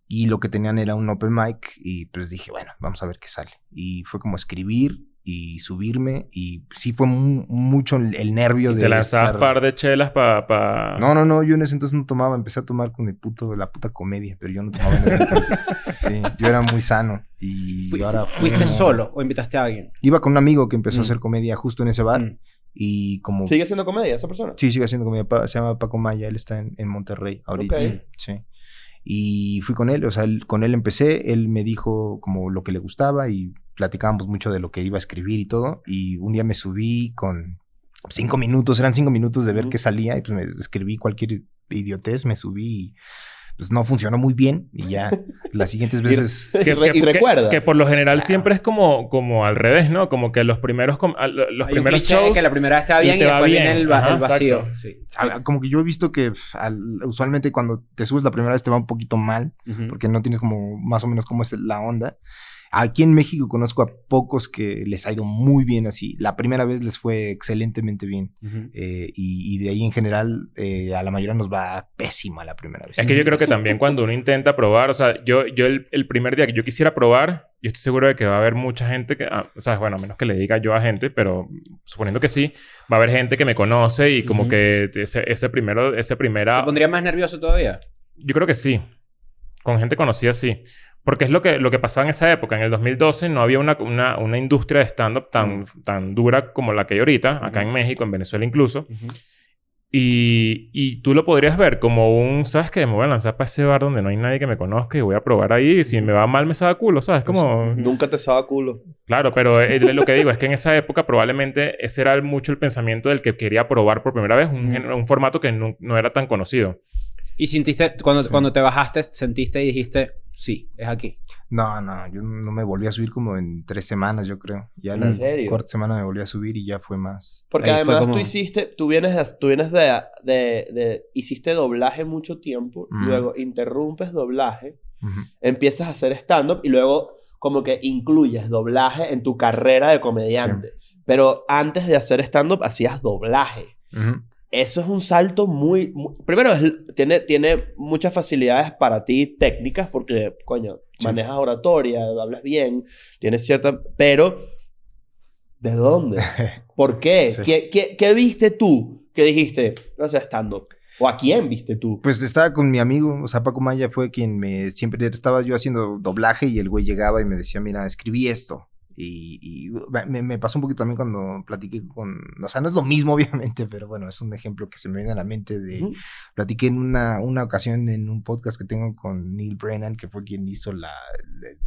Y lo que tenían era un open mic y pues dije, bueno, vamos a ver qué sale. Y fue como escribir y subirme y sí fue mu- mucho el, nervio Y de te lanzabas estar- par de chelas para... Pa... No, no, no, yo en ese entonces no tomaba, empecé a tomar con el puto, la puta comedia, pero yo no tomaba en entonces. (laughs) Sí, yo era muy sano y Fui- ahora... ¿Fuiste como- solo o invitaste a alguien? Iba con un amigo que empezó Mm. a hacer comedia justo en ese bar Mm. y como... ¿Sigue siendo comedia esa persona? Sí, sigue haciendo comedia. Pa- Se llama Paco Maya. Él está en, en Monterrey ahorita. Ok. Sí. Y fui con él. O sea, él- con él empecé. Él me dijo como lo que le gustaba y platicábamos mucho de lo que iba a escribir y todo. Y un día me subí con cinco minutos. Eran cinco minutos de ver qué salía. Y pues me escribí cualquier idiotez. Me subí y pues no funcionó muy bien. Y ya las siguientes (laughs) veces... Y y recuerda. Que, por lo general Claro. siempre es como, como al revés, ¿no? Como que los primeros, com- los Hay primeros shows... que la primera vez y bien y, te va después viene bien. el, va- Ajá, el vacío. Sí. Como que yo he visto que al- usualmente cuando te subes la primera vez te va un poquito mal. Porque no tienes como más o menos cómo es la onda. Aquí en México conozco a pocos que les ha ido muy bien así. La primera vez les fue excelentemente bien. Ujú. Eh, y, y de ahí en general eh, a la mayoría nos va pésima la primera vez. Es que yo creo que también cuando uno intenta probar, o sea, yo, yo el, el primer día que yo quisiera probar, yo estoy seguro de que va a haber mucha gente que, ah, o sea, bueno, a menos que le diga yo a gente, pero suponiendo que sí, va a haber gente que me conoce y como Ujú. que ese, ese primero, ese ¿Te primera, pondría más nervioso todavía? yo creo que sí, con gente conocida sí. Porque es lo que, lo que pasaba en esa época. En el 2012 no había una, una, una industria de stand-up tan, tan dura como la que hay ahorita, acá Ujú. en México, en Venezuela incluso. Y, y tú lo podrías ver como un, ¿sabes qué? Me voy a lanzar para ese bar donde no hay nadie que me conozca y voy a probar ahí. Y si me va mal, me sabe culo, ¿sabes? Como... Nunca te sabe culo. Claro, pero (laughs) eh, lo que digo es que en esa época probablemente ese era el- mucho el pensamiento del que quería probar por primera vez un, un formato que no, no era tan conocido. Y sintiste, cuando, cuando te bajaste, sentiste y dijiste, sí, es aquí. No, no, yo no me volví a subir como en tres semanas, yo creo. Ya ¿En la serio? cuarta semana me volví a subir y ya fue más. Porque Ahí además como- tú hiciste, tú vienes de, tú vienes de, de, de- hiciste doblaje mucho tiempo, Mm. luego interrumpes doblaje, empiezas a hacer stand-up y luego como que incluyes doblaje en tu carrera de comediante. Pero antes de hacer stand-up hacías doblaje. Ujú. Eso es un salto muy... muy- primero, es- tiene, tiene muchas facilidades para ti técnicas porque, coño, Sí. manejas oratoria, hablas bien, tienes cierta... Pero, ¿de dónde? (laughs) ¿Por qué? Sí. ¿Qué, qué, qué viste tú que dijiste, no sé, stand-up? ¿O a quién viste tú? Pues estaba con mi amigo, o sea, Paco Maya fue quien me siempre estaba yo haciendo doblaje y el güey llegaba y me decía, mira, escribí esto. Y, y me, me pasó un poquito también cuando platiqué con, o sea, no es lo mismo (laughs) obviamente, pero bueno, es un ejemplo que se me viene a la mente de, Ujú. platiqué en una, una ocasión en un podcast que tengo con Neil Brennan, que fue quien hizo la,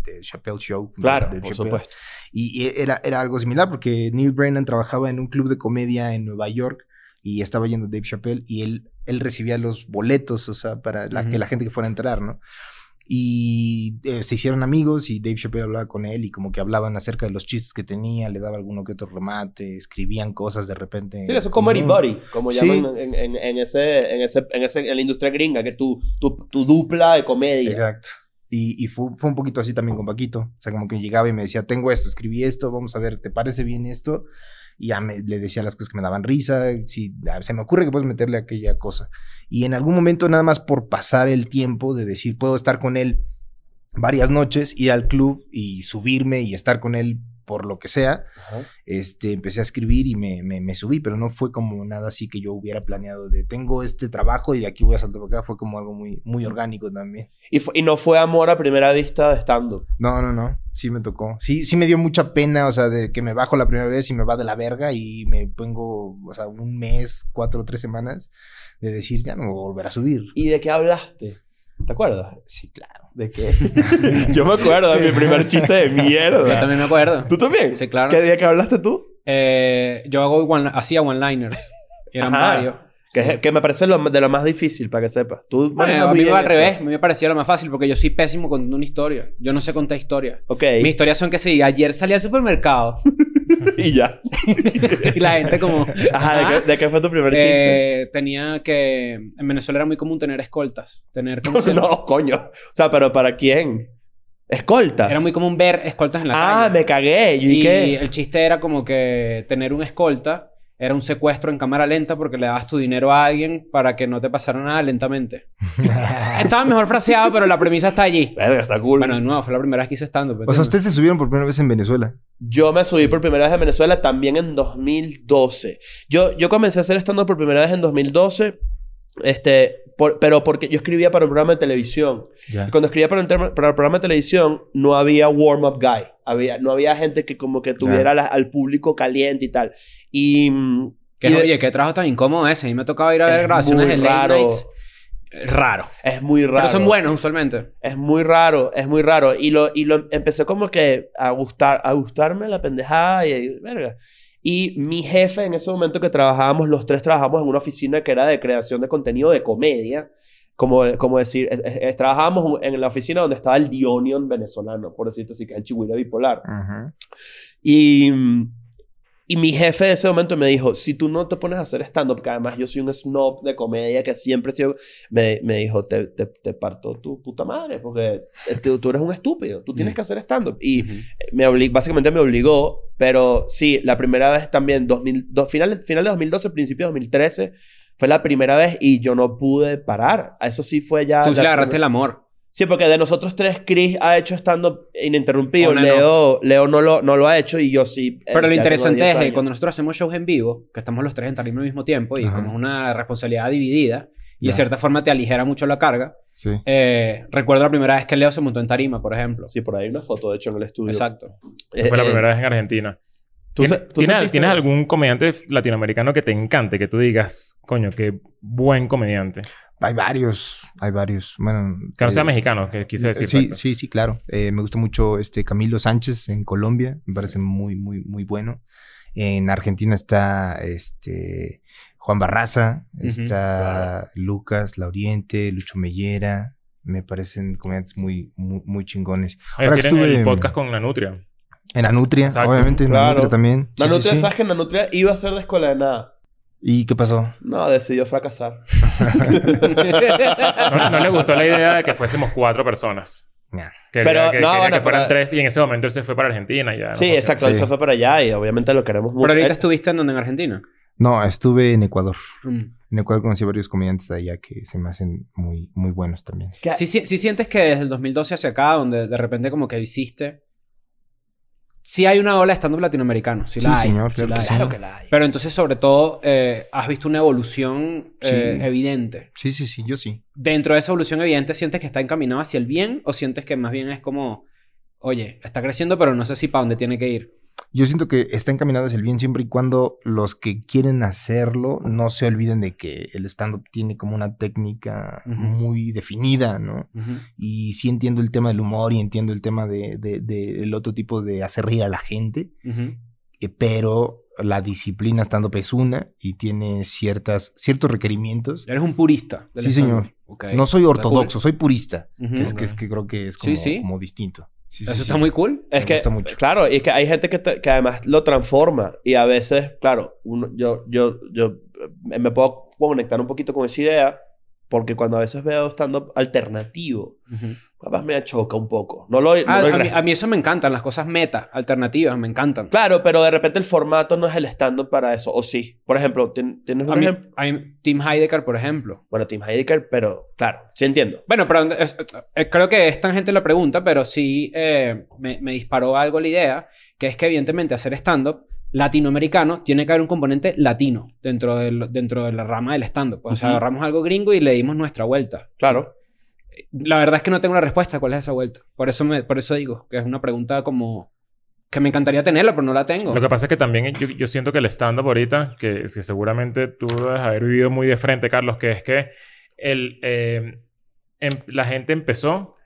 The Chappelle Show. de- Claro, de por Chappelle. supuesto. Y era, era algo similar porque Neil Brennan trabajaba en un club de comedia en Nueva York y estaba yendo Dave Chappelle y él, él recibía los boletos, o sea, para la, Ujú. que la gente que fuera a entrar, ¿no? Y eh, se hicieron amigos y Dave Chappelle hablaba con él y como que hablaban acerca de los chistes que tenía, le daba alguno que otro remate, escribían cosas de repente. Sí, eso es comedy buddy, como Sí. llaman en, en, en ese, en, ese, en, ese, en la industria gringa, que tu, tu, tu dupla de comedia. Exacto. Y, y fue, fue un poquito así también con Paquito. O sea, como que llegaba y me decía, tengo esto, escribí esto, vamos a ver, ¿te parece bien esto? Y ya me, le decía las cosas que me daban risa. Si ah, se me ocurre que puedes meterle aquella cosa. Y en algún momento, nada más por pasar el tiempo de decir, puedo estar con él varias noches, ir al club y subirme y estar con él por lo que sea, Ajá. este, empecé a escribir y me, me, me subí, pero no fue como nada así que yo hubiera planeado de tengo este trabajo y de aquí voy a saltar para acá, fue como algo muy, muy orgánico también. Y, y no fue amor a primera vista de stand-up. No, no, no. Sí me tocó. Sí, sí me dio mucha pena, o sea, de que me bajo la primera vez y me va de la verga y me pongo, o sea, un mes, cuatro o tres semanas de decir, ya no voy a volver a subir. ¿Y de qué hablaste? ¿Te acuerdas? Sí, claro. ¿De qué? (laughs) Yo me acuerdo de mi primer chiste de Yo mierda. también me acuerdo. ¿Tú también? Sí, claro. ¿Qué día que hablaste tú? Eh, yo hago one- hacía one-liners. Eran Ajá. varios. Que, es- que me parece lo, de lo más difícil, para que sepas. Tú Bueno, a mí me al revés. A mí me parecía lo más fácil porque yo soy pésimo contando una historia. Yo no sé contar historias. Ok. Mis historias son que sí, ayer salí al supermercado (laughs) (laughs) y ya. (laughs) y la gente como... Ajá, ¿de qué, de qué fue tu primer chiste? Eh, tenía que... En Venezuela era muy común tener escoltas. Tener como... si- (laughs) no, coño. O sea, pero ¿para quién? ¿Escoltas? Era muy común ver escoltas en la Ah, calle. me cagué. ¿Y, Y qué? el chiste era como que tener un escolta era un secuestro en cámara lenta porque le dabas tu dinero a alguien para que no te pasara nada lentamente. (laughs) Estaba mejor fraseado, pero la premisa está allí. Verga, está cool. Bueno, de nuevo, fue la primera vez que hice stand-up. O sea, ustedes se subieron por primera vez en Venezuela. Yo me subí por primera vez a Venezuela también en 2012. Yo, yo comencé a hacer stand-up por primera vez en 2012. Este, por- pero porque yo escribía para un programa de televisión. Ya. Y cuando escribía para un, term- para un programa de televisión, no había warm-up guy. Había, no había gente que como que tuviera la- al público caliente y tal. Y... Que, y de- oye, qué trabajo tan incómodo ese. A mí me tocaba ir a ver Es grabaciones de late raro. nights. Eh, Raro. es muy raro. Pero son buenos usualmente. Es muy raro, es muy raro. Y lo, y lo empecé como que a gustar, a gustarme la pendejada y, verga. Y mi jefe en ese momento que trabajábamos, los tres trabajábamos en una oficina que era de creación de contenido de comedia. Como, como decir, es- es- trabajábamos en la oficina donde estaba el Dionion venezolano, por decirte así, que es el chihuahua bipolar. Ajá. Y, y mi jefe en ese momento me dijo, si tú no te pones a hacer stand-up, que además yo soy un snob de comedia que siempre he sido, me, me dijo, te, te, te parto tu puta madre, porque eh, tú, tú eres un estúpido, tú tienes que hacer stand-up. Y me obli- básicamente me obligó, pero sí, la primera vez también, 2000, do- final, final de 2012, principio de 2013, fue la primera vez y yo no pude parar. Eso sí fue ya... Tú sí le agarraste el amor. Sí, porque de nosotros tres, Chris ha hecho stand-up ininterrumpido. On and Leo, Leo no, lo, no lo ha hecho y yo sí. eh, Pero lo interesante 10 es que cuando nosotros hacemos shows en vivo, que estamos los tres en tarima al mismo tiempo y Ajá. como es una responsabilidad dividida y de cierta forma te aligera mucho la carga. Sí. eh, recuerdo la primera vez que Leo se montó en tarima, por ejemplo. Sí, por ahí hay una foto, de hecho, en el estudio. Exacto. Esa fue la Eh, primera vez en Argentina. ¿tú ¿Tienes, tú tienes- tienes algún comediante latinoamericano que te encante? Que tú digas, coño, qué buen comediante. Hay varios, hay varios. Bueno, Que no sea eh, mexicano, que quise decir. Sí, sí, sí, claro. Eh, me gusta mucho este Camilo Sánchez en Colombia. Me parece muy, muy, muy bueno. En Argentina está este Juan Barraza, está Lucas Lauriente, Lucho Mellera. Me parecen comediantes muy, muy, muy chingones. Oye, Ahora que estuve el en- podcast con la Nutria. En Anutria, Exacto, obviamente, en claro. Anutria también. Sí, Nanutria, sí. ¿sabes que Nanutria iba a ser de escuela de nada? ¿Y qué pasó? No, decidió fracasar. (laughs) No, no le gustó la idea de que fuésemos cuatro personas. Nah. Pero, que, no, quería bueno, que fueran pero- tres y en ese momento él se fue para Argentina. Ya, sí, exacto. Él Sí. se fue para allá y obviamente lo queremos mucho. Pero ahorita estuviste en donde en Argentina. No, estuve en Ecuador. Mm. En Ecuador conocí varios comediantes de allá que se me hacen muy, muy buenos también. Sí, sí, sí sientes que desde el 2012 hacia acá, donde de repente como que hiciste... Sí hay una ola de stand-up latinoamericano. Sí, la Sí, hay. señor, sí claro la que hay. sí. Claro que la hay. Pero entonces, sobre todo, eh, has visto una evolución eh, Sí. evidente. Sí, sí, sí, yo sí. Dentro de esa evolución evidente, ¿sientes que está encaminado hacia el bien o sientes que más bien es como, oye, está creciendo, pero no sé si para dónde tiene que ir? Yo siento que está encaminado hacia el bien siempre y cuando los que quieren hacerlo no se olviden de que el stand-up tiene como una técnica muy definida, ¿no? Y sí entiendo el tema del humor y entiendo el tema de, de- otro tipo de hacer reír a la gente, eh, pero la disciplina stand-up es una y tiene ciertas, ciertos requerimientos. Eres un purista. del Sí, señor. No soy ortodoxo, soy purista, que, es, que, es que creo que es Sí, como, sí. como distinto. Sí, Eso sí, está sí. muy cool. Es Me que, gusta mucho. claro, y es que hay gente que, te- que además lo transforma. Y a veces, claro, uno- yo, yo, yo eh, me puedo conectar un poquito con esa idea. Porque cuando a veces veo stand-up alternativo, Ujú. capaz me choca un poco. No lo, no Ah, lo a, mí, a mí eso me encantan, las cosas meta, alternativas, me encantan. Claro, pero de repente el formato no es el stand-up para eso. O sí. Por ejemplo, ¿tien- ¿tienes un A mí, ejemplo? a mí- Tim Heidecker, por ejemplo. Bueno, Tim Heidecker, pero claro, sí entiendo. Bueno, pero es- creo que es tangente la pregunta, pero sí eh, me, me disparó algo la idea, que es que evidentemente hacer stand-up latinoamericano tiene que haber un componente latino dentro, del, dentro de la rama del stand-up. O sea, agarramos algo gringo y le dimos nuestra vuelta. Claro. La verdad es que no tengo la respuesta a cuál es esa vuelta. Por eso, me, por eso digo que es una pregunta como que me encantaría tenerla, pero no la tengo. Lo que pasa es que también yo, yo siento que el stand-up ahorita, que, que seguramente tú debes haber vivido muy de frente, Carlos, que es que el, eh, em- la gente empezó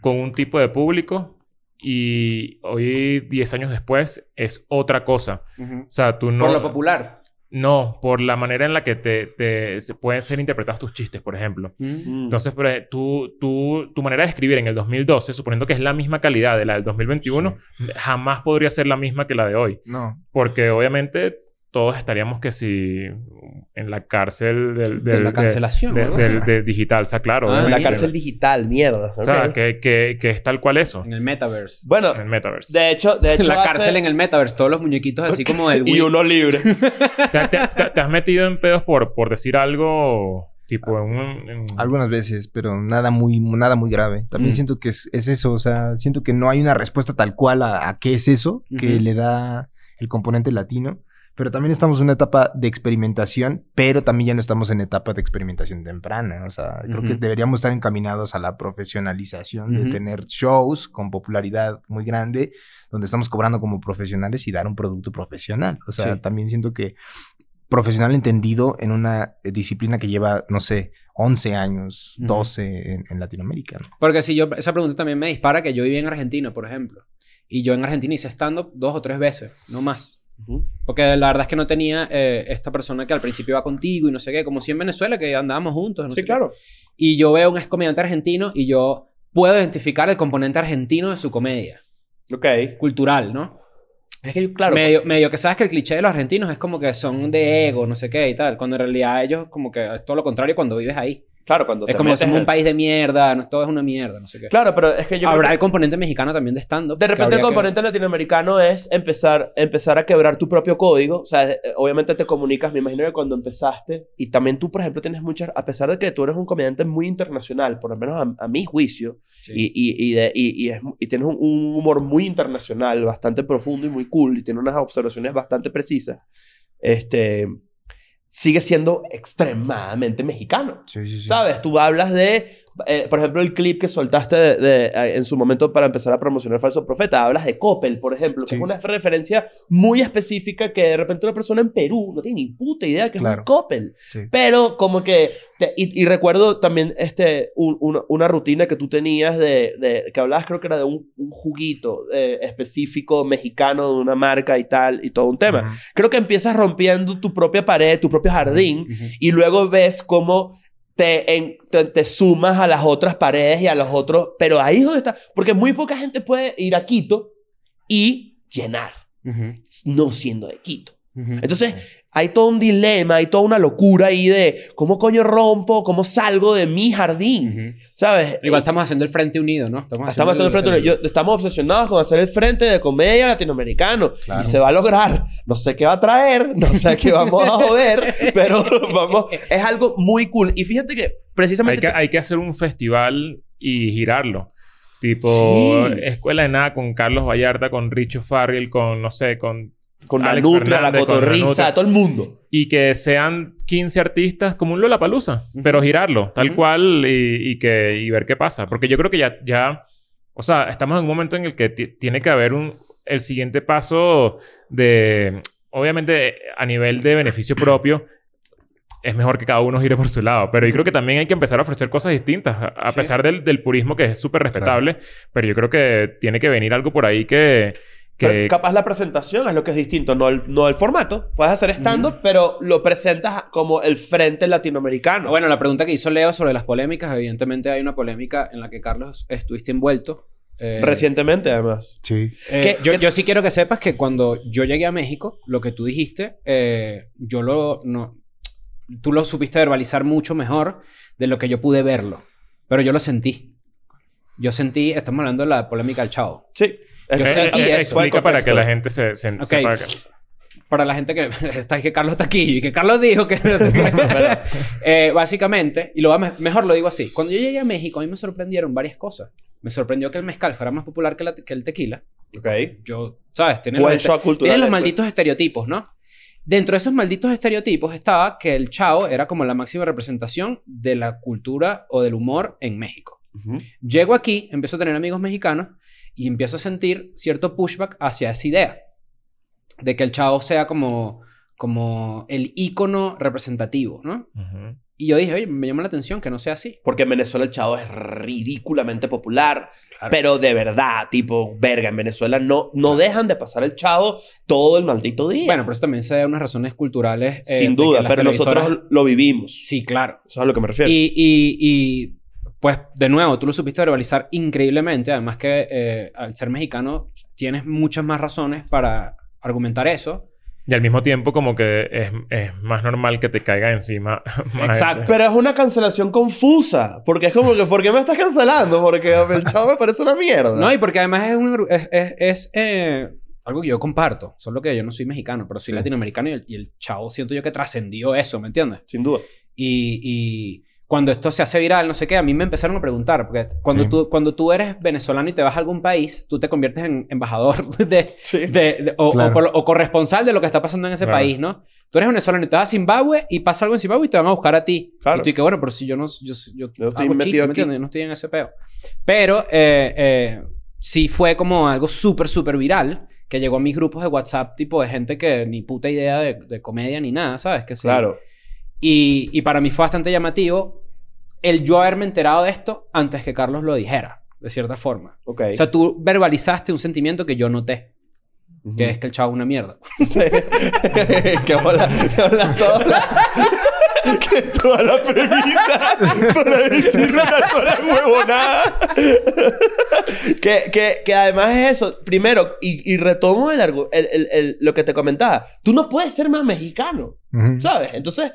con un tipo de público y hoy, 10 años después, es otra cosa. O sea, tú no... Por lo popular. No, por la manera en la que te, te- se pueden ser interpretados tus chistes, por ejemplo. Mm. Entonces, tú, tú, tu manera de escribir en el 2012, suponiendo que es la misma calidad de la del 2021, jamás podría ser la misma que la de hoy. No, Porque obviamente todos estaríamos que si en la cárcel del, De la cancelación. de- digital. O sea, claro. Ah, En la cárcel digital, mierda. O sea, que, que, que es tal cual eso. En el metaverse. Bueno, En el metaverse. de hecho, de (laughs) hecho la hace- cárcel en el metaverse, todos los muñequitos así como del (laughs) y Wii. uno libre. (laughs) ¿Te, te- te- te has metido en pedos por, por decir algo tipo en un... en- algunas veces, pero nada muy, nada muy grave. También Mm. siento que es, es eso, o sea, siento que no hay una respuesta tal cual a, a qué es eso que le da el componente latino. Pero también estamos en una etapa de experimentación, pero también ya no estamos en etapa de experimentación temprana. O sea, creo que Ujú. deberíamos estar encaminados a la profesionalización de Ujú. tener shows con popularidad muy grande, donde estamos cobrando como profesionales y dar un producto profesional. O sea, Sí. también siento que profesional entendido en una eh, disciplina que lleva, no sé, 11 años, Ujú. 12 en, en Latinoamérica. ¿no? Porque si yo, esa pregunta también me dispara que yo viví en Argentina, por ejemplo. Y yo en Argentina hice stand-up dos o tres veces, no más. Porque la verdad es que no tenía eh, esta persona que al principio iba contigo y no sé qué, como si en Venezuela que andábamos juntos. No Sí, sé qué. claro. Y yo veo un ex comediante argentino y yo puedo identificar el componente argentino de su comedia. Ok. Cultural, ¿no? Es que yo, claro. Medio, medio que sabes que el cliché de los argentinos es como que son de ego, no sé qué y tal. Cuando en realidad ellos como que es todo lo contrario cuando vives ahí. Claro, cuando Es te como metes somos en- un país de mierda, no, todo es una mierda, no sé qué. Claro, pero es que yo creo Habrá que- el componente mexicano también de stand-up. De que repente el habría que- componente latinoamericano es empezar, empezar a quebrar tu propio código. O sea, eh, obviamente te comunicas, me imagino que cuando empezaste, y también tú, por ejemplo, tienes muchas, a pesar de que tú eres un comediante muy internacional, por lo menos a, a mi juicio, Sí. y, y, y, de- y, y es- y tienes un, un humor muy internacional, bastante profundo y muy cool, y tienes unas observaciones bastante precisas, este, sigue siendo extremadamente mexicano. Sí, sí, sí. ¿Sabes? Tú hablas de, eh, por ejemplo, el clip que soltaste de- de, eh, en su momento para empezar a promocionar Falso Profeta. Hablas de Coppel, por ejemplo, que Sí. es una referencia muy específica que de repente una persona en Perú no tiene ni puta idea que es Claro. un Coppel. Sí. Pero como que, te- y, y recuerdo también este, un- una- una rutina que tú tenías de, de- que hablabas creo que era de un, un juguito eh, específico mexicano de una marca y tal, y todo un tema. Ujú. Creo que empiezas rompiendo tu propia pared, tu propio jardín, Ujú. y luego ves cómo te, en- te, te sumas a las otras paredes y a los otros, pero ahí es donde está, porque muy poca gente puede ir a Quito y llenar, no siendo de Quito. Entonces, hay todo un dilema, hay toda una locura ahí de cómo coño rompo, cómo salgo de mi jardín, Ujú. ¿sabes? Igual Y- estamos haciendo el Frente Unido, ¿no? Estamos Estamos haciendo el frente. yo- estamos obsesionados con hacer el frente de comedia latinoamericano. Claro. Y se va a lograr. No sé qué va a traer, no sé qué vamos a joder, (laughs) pero vamos. Es algo muy cool. Y fíjate que Hay precisamente. que, hay que hacer un festival y girarlo. Tipo, Sí. Escuela de Nada con Carlos Vallarta, con Richo Farrell, con, no sé, con... con la nutria, la Fernández, con la cotorriza, todo el mundo. Y que sean 15 artistas como un Lollapalooza. Pero girarlo, tal Ujú. cual, y, y que, y ver qué pasa. Porque yo creo que ya, ya... O sea, estamos en un momento en el que ti- tiene que haber un... El siguiente paso de... Obviamente, a nivel de beneficio propio, es mejor que cada uno gire por su lado. Pero yo creo que también hay que empezar a ofrecer cosas distintas. A, Sí. pesar del, del purismo que es súper respetable. Pero yo creo que tiene que venir algo por ahí que... que Pero capaz la presentación es lo que es distinto, no el, no el formato. Puedes hacer stand-up, pero lo presentas como el frente latinoamericano. Bueno, la pregunta que hizo Leo sobre las polémicas, evidentemente hay una polémica en la que Carlos estuviste envuelto. Eh, Recientemente, además. Sí. eh, ¿Qué- yo, qué- yo sí quiero que sepas que cuando yo llegué a México, lo que tú dijiste, eh, yo lo... No, tú lo supiste verbalizar mucho mejor de lo que yo pude verlo. Pero yo lo sentí. Yo sentí... Estamos hablando de la polémica del chavo. Sí. Yo eso. fue el explica para que la gente se, se Ok. sepa que- para la gente que (laughs) está que Carlos está aquí y que Carlos dijo que (laughs) Eh, básicamente y lo va me- mejor lo digo así cuando yo llegué a México a mí me sorprendieron varias cosas me sorprendió que el mezcal fuera más popular que, la- que el tequila Ok. yo sabes tiene Buen los, cultural tiene los malditos estereotipos no dentro de esos malditos estereotipos estaba que el chao era como la máxima representación de la cultura o del humor en México. Llego aquí, empiezo a tener amigos mexicanos y empiezo a sentir cierto pushback hacia esa idea de que el chavo sea como, como el ícono representativo, ¿no? Ujú. Y yo dije, oye, me llama la atención que no sea así. Porque en Venezuela el chavo es ridículamente popular. Claro. Pero de verdad, tipo, verga, en Venezuela no, no dejan de pasar el chavo todo el maldito día. Bueno, pero eso también se da unas razones culturales. eh, Sin duda, pero nosotros televisoras- lo vivimos. Sí, claro. Eso es a lo que me refiero. Y, y, y, pues, de nuevo, tú lo supiste verbalizar increíblemente. Además que eh, al ser mexicano tienes muchas más razones para argumentar eso. Y al mismo tiempo como que es, es más normal que te caiga encima. (laughs) más Exacto. Pero es una cancelación confusa. Porque es como que, ¿por qué me estás cancelando? Porque el chavo me parece una mierda. No, y porque además es, un, es, es- es, eh, algo que yo comparto. Solo que yo no soy mexicano, pero soy Sí. latinoamericano y el, y el chavo siento yo que trascendió eso, ¿me entiendes? Sin duda. Y, y cuando esto se hace viral, no sé qué, a mí me empezaron a preguntar, porque cuando, Sí. tú, cuando tú eres venezolano y te vas a algún país, tú te conviertes en embajador (laughs) de, Sí. de- de- o, Claro. o o corresponsal de lo que está pasando en ese Claro. país, ¿no? Tú eres venezolano y te vas a Zimbabue y pasa algo en Zimbabue y te van a buscar a ti. Claro. Y tú dices, bueno, pero si yo no... Yo, yo, Yo estoy hago metido chistes, ¿me aquí. entiendes? Yo no estoy en ese peo. Pero eh, eh, sí fue como algo súper, súper viral que llegó a mis grupos de WhatsApp, tipo de gente que ni puta idea de, de comedia ni nada, ¿sabes? Que sí. Claro. Y, y para mí fue bastante llamativo el yo haberme enterado de esto antes que Carlos lo dijera, de cierta forma. Ok. O sea, tú verbalizaste un sentimiento que yo noté, Ujú. que es que el chavo es una mierda. (laughs) Sí. (laughs) que hola, que hola toda la... (laughs) que toda la premisa para decir una sola huevonada. que, que, que además es eso. Primero, y, y retomo el, el- el- el- lo que te comentaba. Tú no puedes ser más mexicano, Ujú. ¿sabes? Entonces,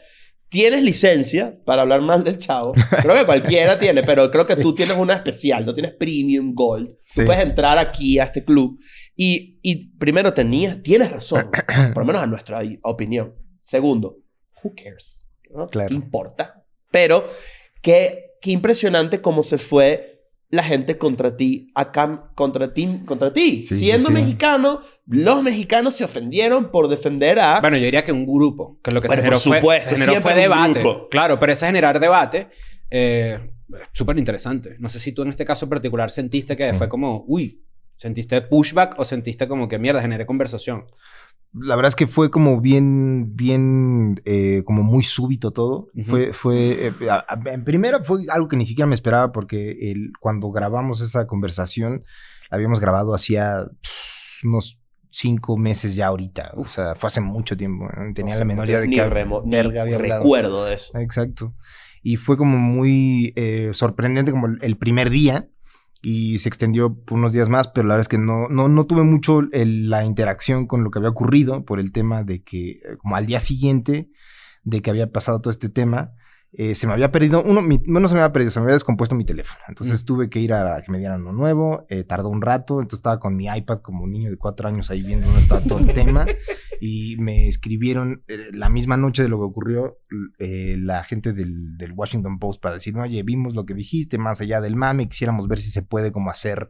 tienes licencia para hablar mal del chavo. Creo que (laughs) cualquiera tiene, pero creo que tú tienes una especial. No tienes premium gold. Tú Sí. puedes entrar aquí a este club. Y, y primero, tenías, tienes razón. (clears throat) por lo menos a nuestra opinión. Segundo, who cares? ¿No? Claro. ¿Qué importa? Pero qué, qué impresionante cómo se fue la gente contra ti, acá, contra ti, contra ti. Sí, Siendo sí. mexicano, los mexicanos se ofendieron por defender a... Bueno, yo diría que un grupo, que lo que Bueno, se generó, por fue, supuesto, se generó fue un debate. grupo. Claro, pero ese generar debate, eh, súper interesante. No sé si tú en este caso particular sentiste que Sí. fue como, uy, ¿sentiste pushback o sentiste como que mierda, generé conversación? La verdad es que fue como bien, bien, eh, como muy súbito todo. Fue, fue, eh, a- a- en primera fue algo que ni siquiera me esperaba porque el, cuando grabamos esa conversación, la habíamos grabado hacía pff, unos cinco meses ya ahorita. O sea, fue hace mucho tiempo. ¿no? Tenía la menor idea de que ni había hablado. recuerdo de eso. Exacto. Y fue como muy eh, sorprendente como el primer día y se extendió por unos días más, pero la verdad es que no, no, no tuve mucho el- la interacción con lo que había ocurrido por el tema de que, eh, como al día siguiente de que había pasado todo este tema, eh, se me había perdido, uno, mi- no, no se me había perdido, se me había descompuesto mi teléfono. Entonces tuve que ir a, que me dieran uno nuevo, eh, tardó un rato, entonces estaba con mi iPad como un niño de cuatro años ahí viendo dónde estaba todo el (laughs) tema y me escribieron eh, la misma noche de lo que ocurrió la gente del, del Washington Post para decirme, oye, vimos lo que dijiste, más allá del mame, quisiéramos ver si se puede como hacer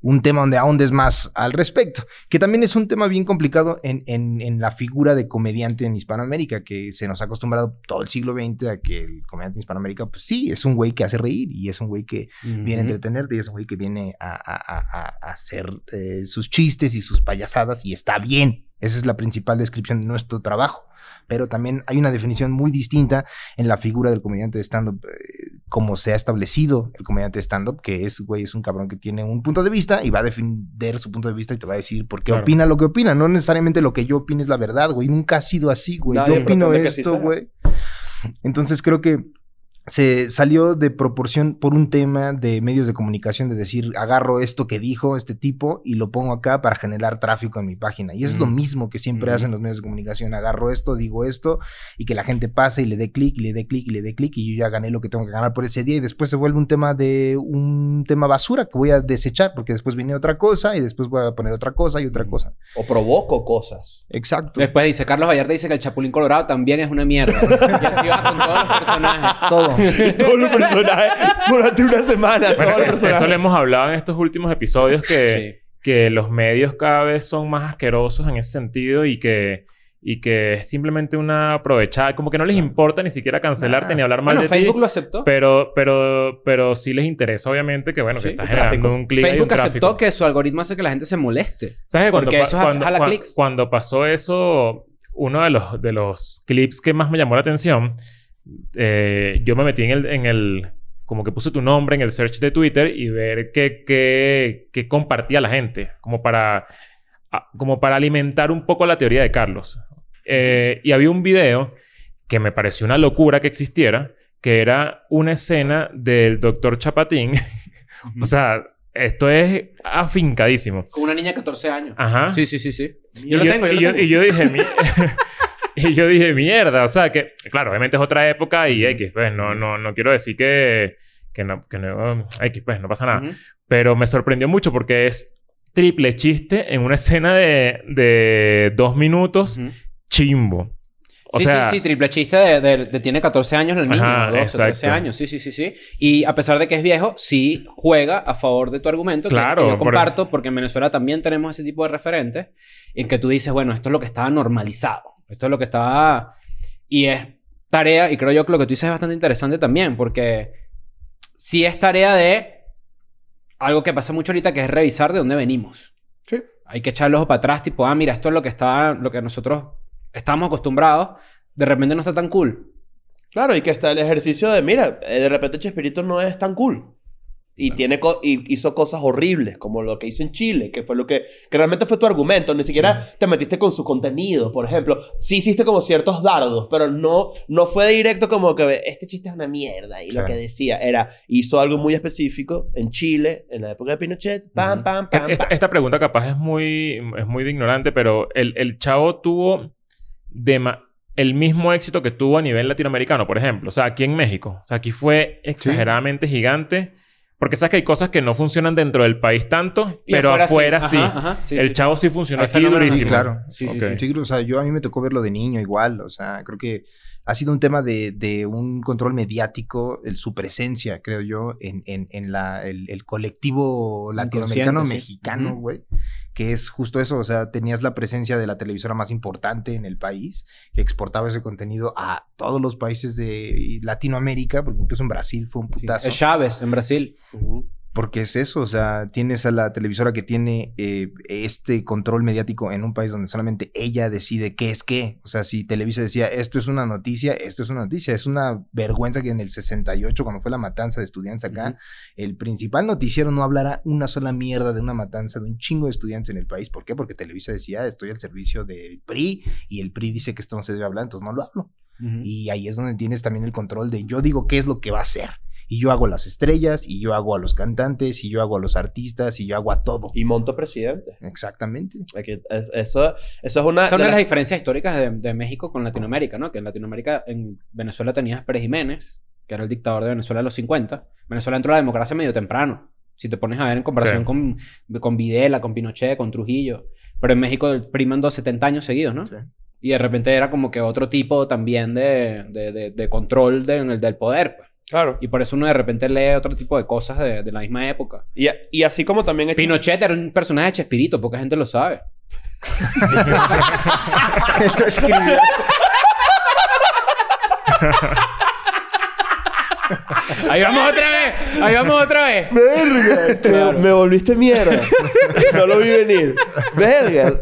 un tema donde ahondes más al respecto, que también es un tema bien complicado en, en- en la figura de comediante en Hispanoamérica, que se nos ha acostumbrado todo el siglo XX a que el comediante en Hispanoamérica, pues sí, es un güey que hace reír y es un güey que viene a entretenerte y es un güey que viene a- a- a hacer eh, sus chistes y sus payasadas y está bien. Esa es la principal descripción de nuestro trabajo. Pero también hay una definición muy distinta en la figura del comediante de stand-up, eh, como se ha establecido el comediante de stand-up, que es, güey, es un cabrón que tiene un punto de vista y va a defender su punto de vista y te va a decir por qué Claro. opina lo que opina. No necesariamente lo que yo opine es la verdad, güey. Nunca ha sido así, güey. Nadie Yo opino esto, güey. Entonces creo que se salió de proporción por un tema de medios de comunicación de decir, agarro esto que dijo este tipo y lo pongo acá para generar tráfico en mi página. Y eso es lo Mm. mismo que siempre Mm. hacen los medios de comunicación. Agarro esto, digo esto y que la gente pase y le dé clic y le dé clic y le dé clic y yo ya gané lo que tengo que ganar por ese día y después se vuelve un tema de un tema basura que voy a desechar porque después viene otra cosa y después voy a poner otra cosa y otra cosa. O provoco cosas. Exacto. Después dice, Carlos Vallarta dice que el Chapulín Colorado también es una mierda. (laughs) y así va con todos los personajes. Todo. Todos los personajes durante una semana. Bueno, todos los es- eso lo hemos hablado en estos últimos episodios que, Sí. que los medios cada vez son más asquerosos en ese sentido y que, y que es simplemente una aprovechada. Como que no les importa ni siquiera cancelarte Ah. ni hablar mal Bueno, de Facebook ti. lo aceptó. Pero, pero, pero sí les interesa, obviamente, que bueno, Sí, que estás generando un clic y un Facebook tráfico. aceptó que su algoritmo hace que la gente se moleste. ¿Sabes? Cuando, Porque eso cuando, jala cuan- clics. cuando pasó eso, uno de los, de los clips que más me llamó la atención, eh, yo me metí en el, en el... Como que puse tu nombre en el search de Twitter y ver qué, qué, qué compartía la gente. Como para... como para alimentar un poco la teoría de Carlos. Eh, y había un video que me pareció una locura que existiera, que era una escena del doctor Chapatín. (laughs) o sea, esto es afincadísimo. Con una niña de 14 años. Ajá. Sí, sí, sí, sí. Y Yo lo tengo, yo y lo yo, tengo. y yo dije, mi- (laughs) (laughs) y yo dije, mierda. O sea, que, claro, obviamente es otra época y X, pues, no, no, no quiero decir que, que no, que no, X, pues, no pasa nada. Ujú. Pero me sorprendió mucho porque es triple chiste en una escena de, de dos minutos Ujú. chimbo. O sí, sea, sí, sí, triple chiste de, de- de tiene 14 años el niño, Ajá, 12, 13 exacto. años. Sí, sí, sí, sí. Y a pesar de que es viejo, sí juega a favor de tu argumento, que- Claro, que, yo por- comparto, porque en Venezuela también tenemos ese tipo de referentes, en que tú dices, bueno, esto es lo que estaba normalizado, esto es lo que estaba... Y es tarea, y creo yo que lo que tú dices es bastante interesante también, porque sí es tarea de algo que pasa mucho ahorita, que es revisar de dónde venimos. Sí. Hay que echar el ojo para atrás, tipo, ah, mira, esto es lo que está, lo que nosotros estamos acostumbrados, de repente no está tan cool. Claro, y que está el ejercicio de, mira, eh, de repente Chespirito no es tan cool. Y, tiene co- y hizo cosas horribles, como lo que hizo en Chile, que fue lo que, que realmente fue tu argumento. Ni siquiera te metiste con su contenido, por ejemplo. Sí hiciste como ciertos dardos, pero no, no fue directo como que este chiste es una mierda. Y lo Claro. que decía era, hizo algo muy específico en Chile, en la época de Pinochet, pam, Ujú. pam, pam, Esta, pam. esta pregunta capaz es muy, es muy de ignorante, pero el, el chavo tuvo dema- el mismo éxito que tuvo a nivel latinoamericano, por ejemplo. O sea, aquí en México. O sea, aquí fue exageradamente gigante. Porque sabes que hay cosas que no funcionan dentro del país tanto, Y pero afuera, sí. sí. Ajá, ajá. Sí, el sí, chavo sí funcionó aquí durísimo. Sí, claro. Sí, sí. Sí, o sea, yo a mí me tocó verlo de niño igual, o sea, creo que ha sido un tema de, de un control mediático, el, su presencia, creo yo, en, en, en la, el, el colectivo latinoamericano sí. mexicano, güey, que es justo eso, o sea, tenías la presencia de la televisora más importante en el país, que exportaba ese contenido a todos los países de Latinoamérica, porque incluso en Brasil fue un Sí. putazo. Es Chávez en Brasil. Ujú. Porque es eso, o sea, tienes a la televisora que tiene eh, este control mediático en un país donde solamente ella decide qué es qué. O sea, si Televisa decía, esto es una noticia, esto es una noticia. Es una vergüenza que en el 68, cuando fue la matanza de estudiantes acá, el principal noticiero no hablara una sola mierda de una matanza de un chingo de estudiantes en el país. ¿Por qué? Porque Televisa decía, estoy al servicio del PRI y el PRI dice que esto no se debe hablar, entonces no lo hablo. Y ahí es donde tienes también el control de yo digo qué es lo que va a hacer. Y yo hago las estrellas, y yo hago a los cantantes, y yo hago a los artistas, y yo hago a todo. Y monto presidente. Exactamente. Hay que- es- Eso, eso es una... Son de de las las- diferencias históricas de, de México con Latinoamérica, ¿no? Que en Latinoamérica, en Venezuela tenías Pérez Jiménez, que era el dictador de Venezuela de los 50. Venezuela entró a la democracia medio temprano. Si te pones a ver en comparación Sí. con, con Videla, con Pinochet, con Trujillo. Pero en México priman dos 70 años seguidos, ¿no? Sí. Y de repente era como que otro tipo también de, de, de- de control de- del poder. Claro. Y por eso uno de repente lee otro tipo de cosas de, de la misma época. Y, y así como también... he hecho- Pinochet era un personaje de Chespirito, poca gente lo sabe. (laughs) Lo escribió. (laughs) ¡Ahí vamos otra vez! ¡Ahí vamos otra vez! ¡Verga! Claro. Me volviste mierda. No lo vi venir. ¡Verga!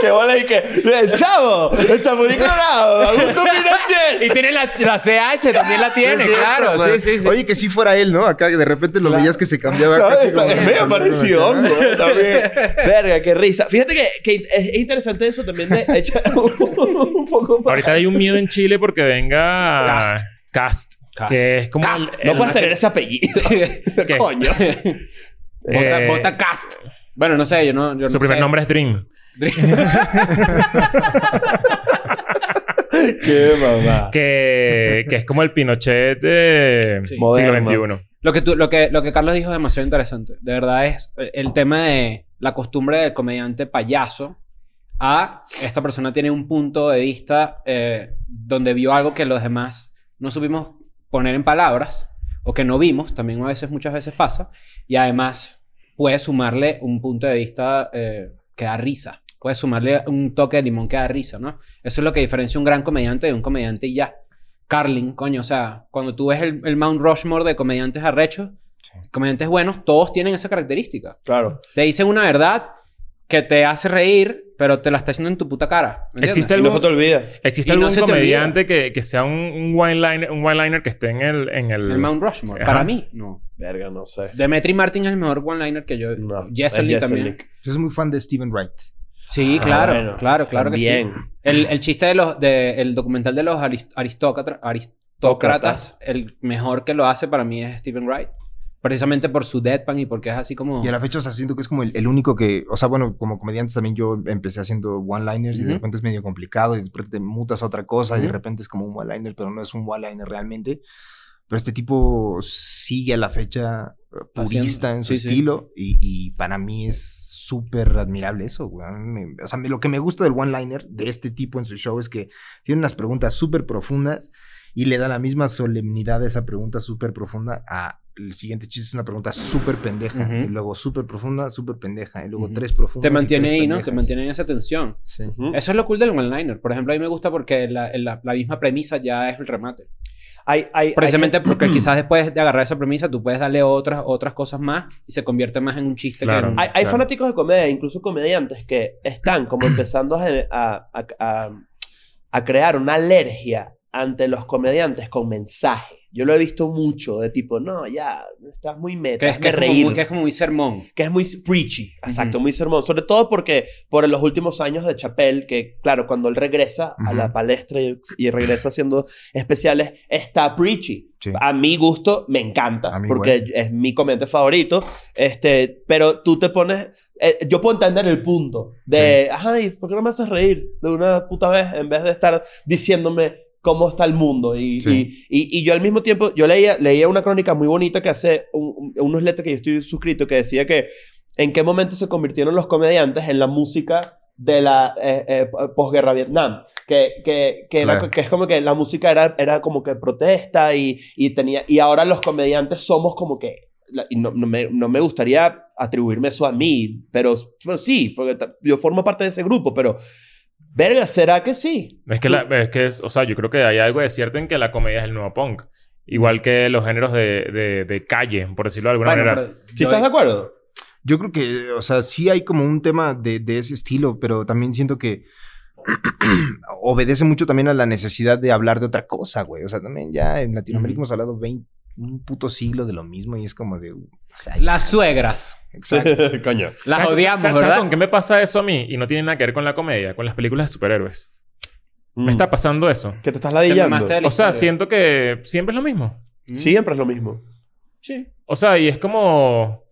¡Qué bola y que... ¡El chavo! ¡El chapulín colorado! ¡Augusto Pinochet! Y tiene la, la CH, también la tiene, claro. man. Sí, sí, sí. Oye, que sí fuera él, ¿no? Acá de repente lo veías que se cambiaba ¿Sabes? casi como... Es medio parecido, hongo, también. Verga, qué risa. Fíjate que, que es es interesante eso también de echar un, un poco más. Ahorita hay un miedo en Chile porque venga... Cast. Cast. Cast. Que es como... Cast. el- no puedes tener ese apellido. (laughs) ¿Qué? Coño. (laughs) Vota, Eh, Cast. Bueno, no sé, yo no. Yo Su no primer sé. nombre es Dream. (laughs) qué mamá. Que, que es como el Pinochet de Sí. Siglo XXI. Lo que, tú, lo, que, lo que Carlos dijo es demasiado interesante. De verdad es eh, el tema de la costumbre del comediante payaso a esta persona tiene un punto de vista eh, donde vio algo que los demás no supimos poner en palabras o que no vimos, también a veces, muchas veces pasa, y además puede sumarle un punto de vista eh, que da risa. Puede sumarle un toque de limón que da risa, ¿no? Eso es lo que diferencia un gran comediante de un comediante y ya. Carlin, coño, o sea, cuando tú ves el, el Mount Rushmore de comediantes arrechos, comediantes buenos, todos tienen esa característica. Claro. Te dicen una verdad que te hace reír, pero te la está haciendo en tu puta cara. Existe Y no algún, se te olvida. ¿existe y algún comediante que, que sea un, un one-liner que esté en el... En el, El Mount Rushmore. Ajá. Para mí, no. Verga, no sé. Demetri Martin es el mejor one-liner que yo. No. Jesselny es también. Yo soy muy fan de Steven Wright. Sí, Ah, claro, bueno. claro, claro que sí. El, el chiste de los, de, el documental de los aris- aristócrata- aristócratas, el mejor que lo hace para mí es Stephen Wright. Precisamente por su deadpan y porque es así como... Y a la fecha, o sea, siento que es como el, el único que... O sea, bueno, como comediantes también yo empecé haciendo one-liners y de repente es medio complicado y de repente mutas a otra cosa y de repente es como un one-liner, pero no es un one-liner realmente. Pero este tipo sigue a la fecha eh, purista Haciendo- en su sí, sí. estilo y, y para mí es súper admirable eso, güey. Me- o sea, me- lo que me gusta del one-liner de este tipo en su show es que tiene unas preguntas súper profundas y le da la misma solemnidad a esa pregunta súper profunda a el siguiente chiste es una pregunta súper pendeja y luego súper profunda, súper pendeja y luego tres profundas. te y mantiene tres ahí, ¿no? Te mantiene en esa tensión. Sí. Eso es lo cool del one-liner. Por ejemplo, a mí me gusta porque la, la- la misma premisa ya es el remate. Hay, hay, Precisamente hay- porque (clears throat) quizás después de agarrar esa premisa tú puedes darle otras, otras cosas más y se convierte más en un chiste Claro. que. Hay, hay Claro. fanáticos de comedia, incluso comediantes, que están como empezando a- a- a crear una alergia ante los comediantes con mensaje. Yo lo he visto mucho de tipo, no, ya, estás muy meta, que, es, que, es reír. que es como muy sermón. que es muy preachy, exacto, Ujú. muy sermón. Sobre todo porque por los últimos años de Chappelle, que claro, cuando él regresa a Ujú. la palestra y, y regresa haciendo especiales, está preachy. Sí. A mi gusto me encanta, A porque igual. es mi comediante favorito. Este, pero tú te pones, eh, yo puedo entender el punto de, ay, ¿por qué no me haces reír de una puta vez en vez de estar diciéndome cómo está el mundo? Y, Sí. y, y, y yo al mismo tiempo, yo leía, leía una crónica muy bonita que hace un, un- unos letras que yo estoy suscrito que decía que en qué momento se convirtieron los comediantes en la música de la eh, eh, posguerra Vietnam. Que, que, que, era- Claro. que es como que la música era, era como que protesta y, y, tenía, y ahora los comediantes somos como que... y no, no, me, no me gustaría atribuirme eso a mí, pero, pero sí, porque yo formo parte de ese grupo, pero... Verga, ¿será que sí? Es que, la- es que es, o sea, yo creo que hay algo de cierto en que la comedia es el nuevo punk. Igual que los géneros de, de, de calle, por decirlo de alguna Bueno, manera. pero ¿Sí yo- estás de acuerdo? Yo creo que, o sea, sí hay como un tema de, de ese estilo, pero también siento que (clears throat) obedece mucho también a la necesidad de hablar de otra cosa, güey. O sea, también ya en Latinoamérica hemos hablado 20, un puto siglo de lo mismo y es como de... o sea, Las suegras. Exacto. (laughs) Coño. Las ¿Sabes- odiamos, ¿sabes- ¿sabes ¿verdad? con qué me pasa eso a mí? Y no tiene nada que ver con la comedia, con las películas de superhéroes. Me Mm. está pasando eso. Que te estás ladillando. O sea, siento que siempre es lo mismo. Siempre es lo mismo. Sí. O sea, y es como...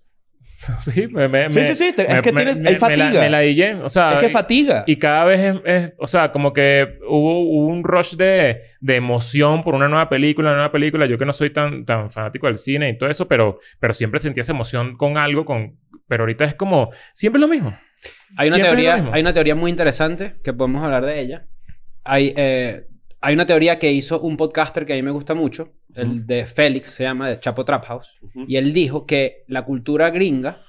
(laughs) sí, me... me- Sí, sí, sí. me- es que tienes... me- hay me la- fatiga. Me la dillé. O sea... es que y- fatiga. Y cada vez es, es- o sea, como que hubo, hubo un rush de, de emoción por una nueva película, una nueva película. Yo que no soy tan, tan fanático del cine y todo eso, pero, pero siempre sentía esa emoción con algo, con... pero ahorita es como, siempre lo mismo. Hay una, Siempre es lo teoría, mismo. hay una teoría muy interesante que podemos hablar de ella. Hay, eh, hay una teoría que hizo un podcaster que a mí me gusta mucho, el de Félix, se llama, de Chapo Trap House. Y él dijo que la cultura gringa,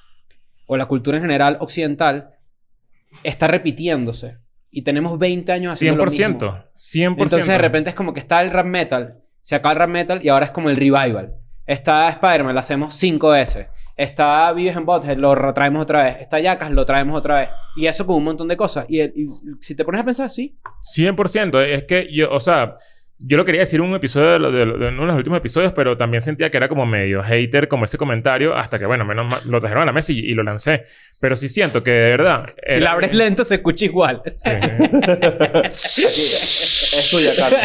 o la cultura en general occidental, está repitiéndose. Y tenemos 20 años haciendo lo mismo. 100%. 100%. Entonces de repente es como que está el rap metal, se acaba el rap metal y ahora es como el revival. Está Spider-Man, lo hacemos cinco veces. Está Vives en Butthead, lo re- traemos otra vez. Está Jackass, lo traemos otra vez. Y eso con un montón de cosas. Y, el- y si te pones a pensar así, 100%. Es que yo, o sea, yo lo quería decir en un episodio de, lo- de lo- de uno de los últimos episodios, pero también sentía que era como medio hater, como ese comentario, hasta que, bueno, menos mal, lo trajeron a la mesa y, y lo lancé. Pero sí siento que de verdad. si era- la abres lento se escucha igual. (laughs) Sí. Es tuya, Carlos.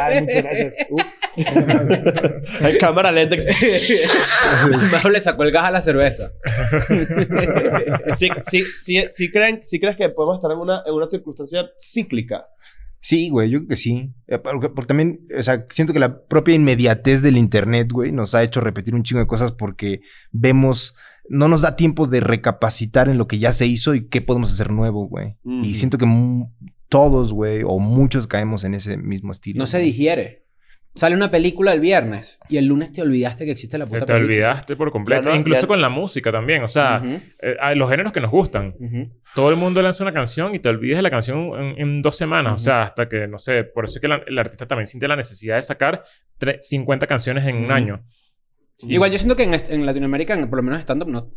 Ay, muchas gracias. Uf. (laughs) Hay cámara lenta. (laughs) Mejor le sacó el gas a la cerveza. sí, sí, sí, sí creen, sí crees que podemos estar en una, en una circunstancia cíclica. Sí, güey, yo creo que sí. Eh, Porque, porque también, o sea, siento que la propia inmediatez del internet, güey, nos ha hecho repetir un chingo de cosas porque vemos, no nos da tiempo de recapacitar en lo que ya se hizo y qué podemos hacer nuevo, güey. Y siento que mu- todos, güey, o muchos caemos en ese mismo estilo. No se güey. digiere. Sale una película el viernes y el lunes te olvidaste que existe la puta Se te película. olvidaste por completo. No- Incluso ya- con la música también. O sea, eh, hay los géneros que nos gustan. Todo el mundo lanza una canción y te olvides de la canción en, en dos semanas. O sea, hasta que, no sé, por eso es que la- el artista también siente la necesidad de sacar tre- 50 canciones en un año. Igual yo siento que en, Latinoamérica, en- por lo menos stand-up, no,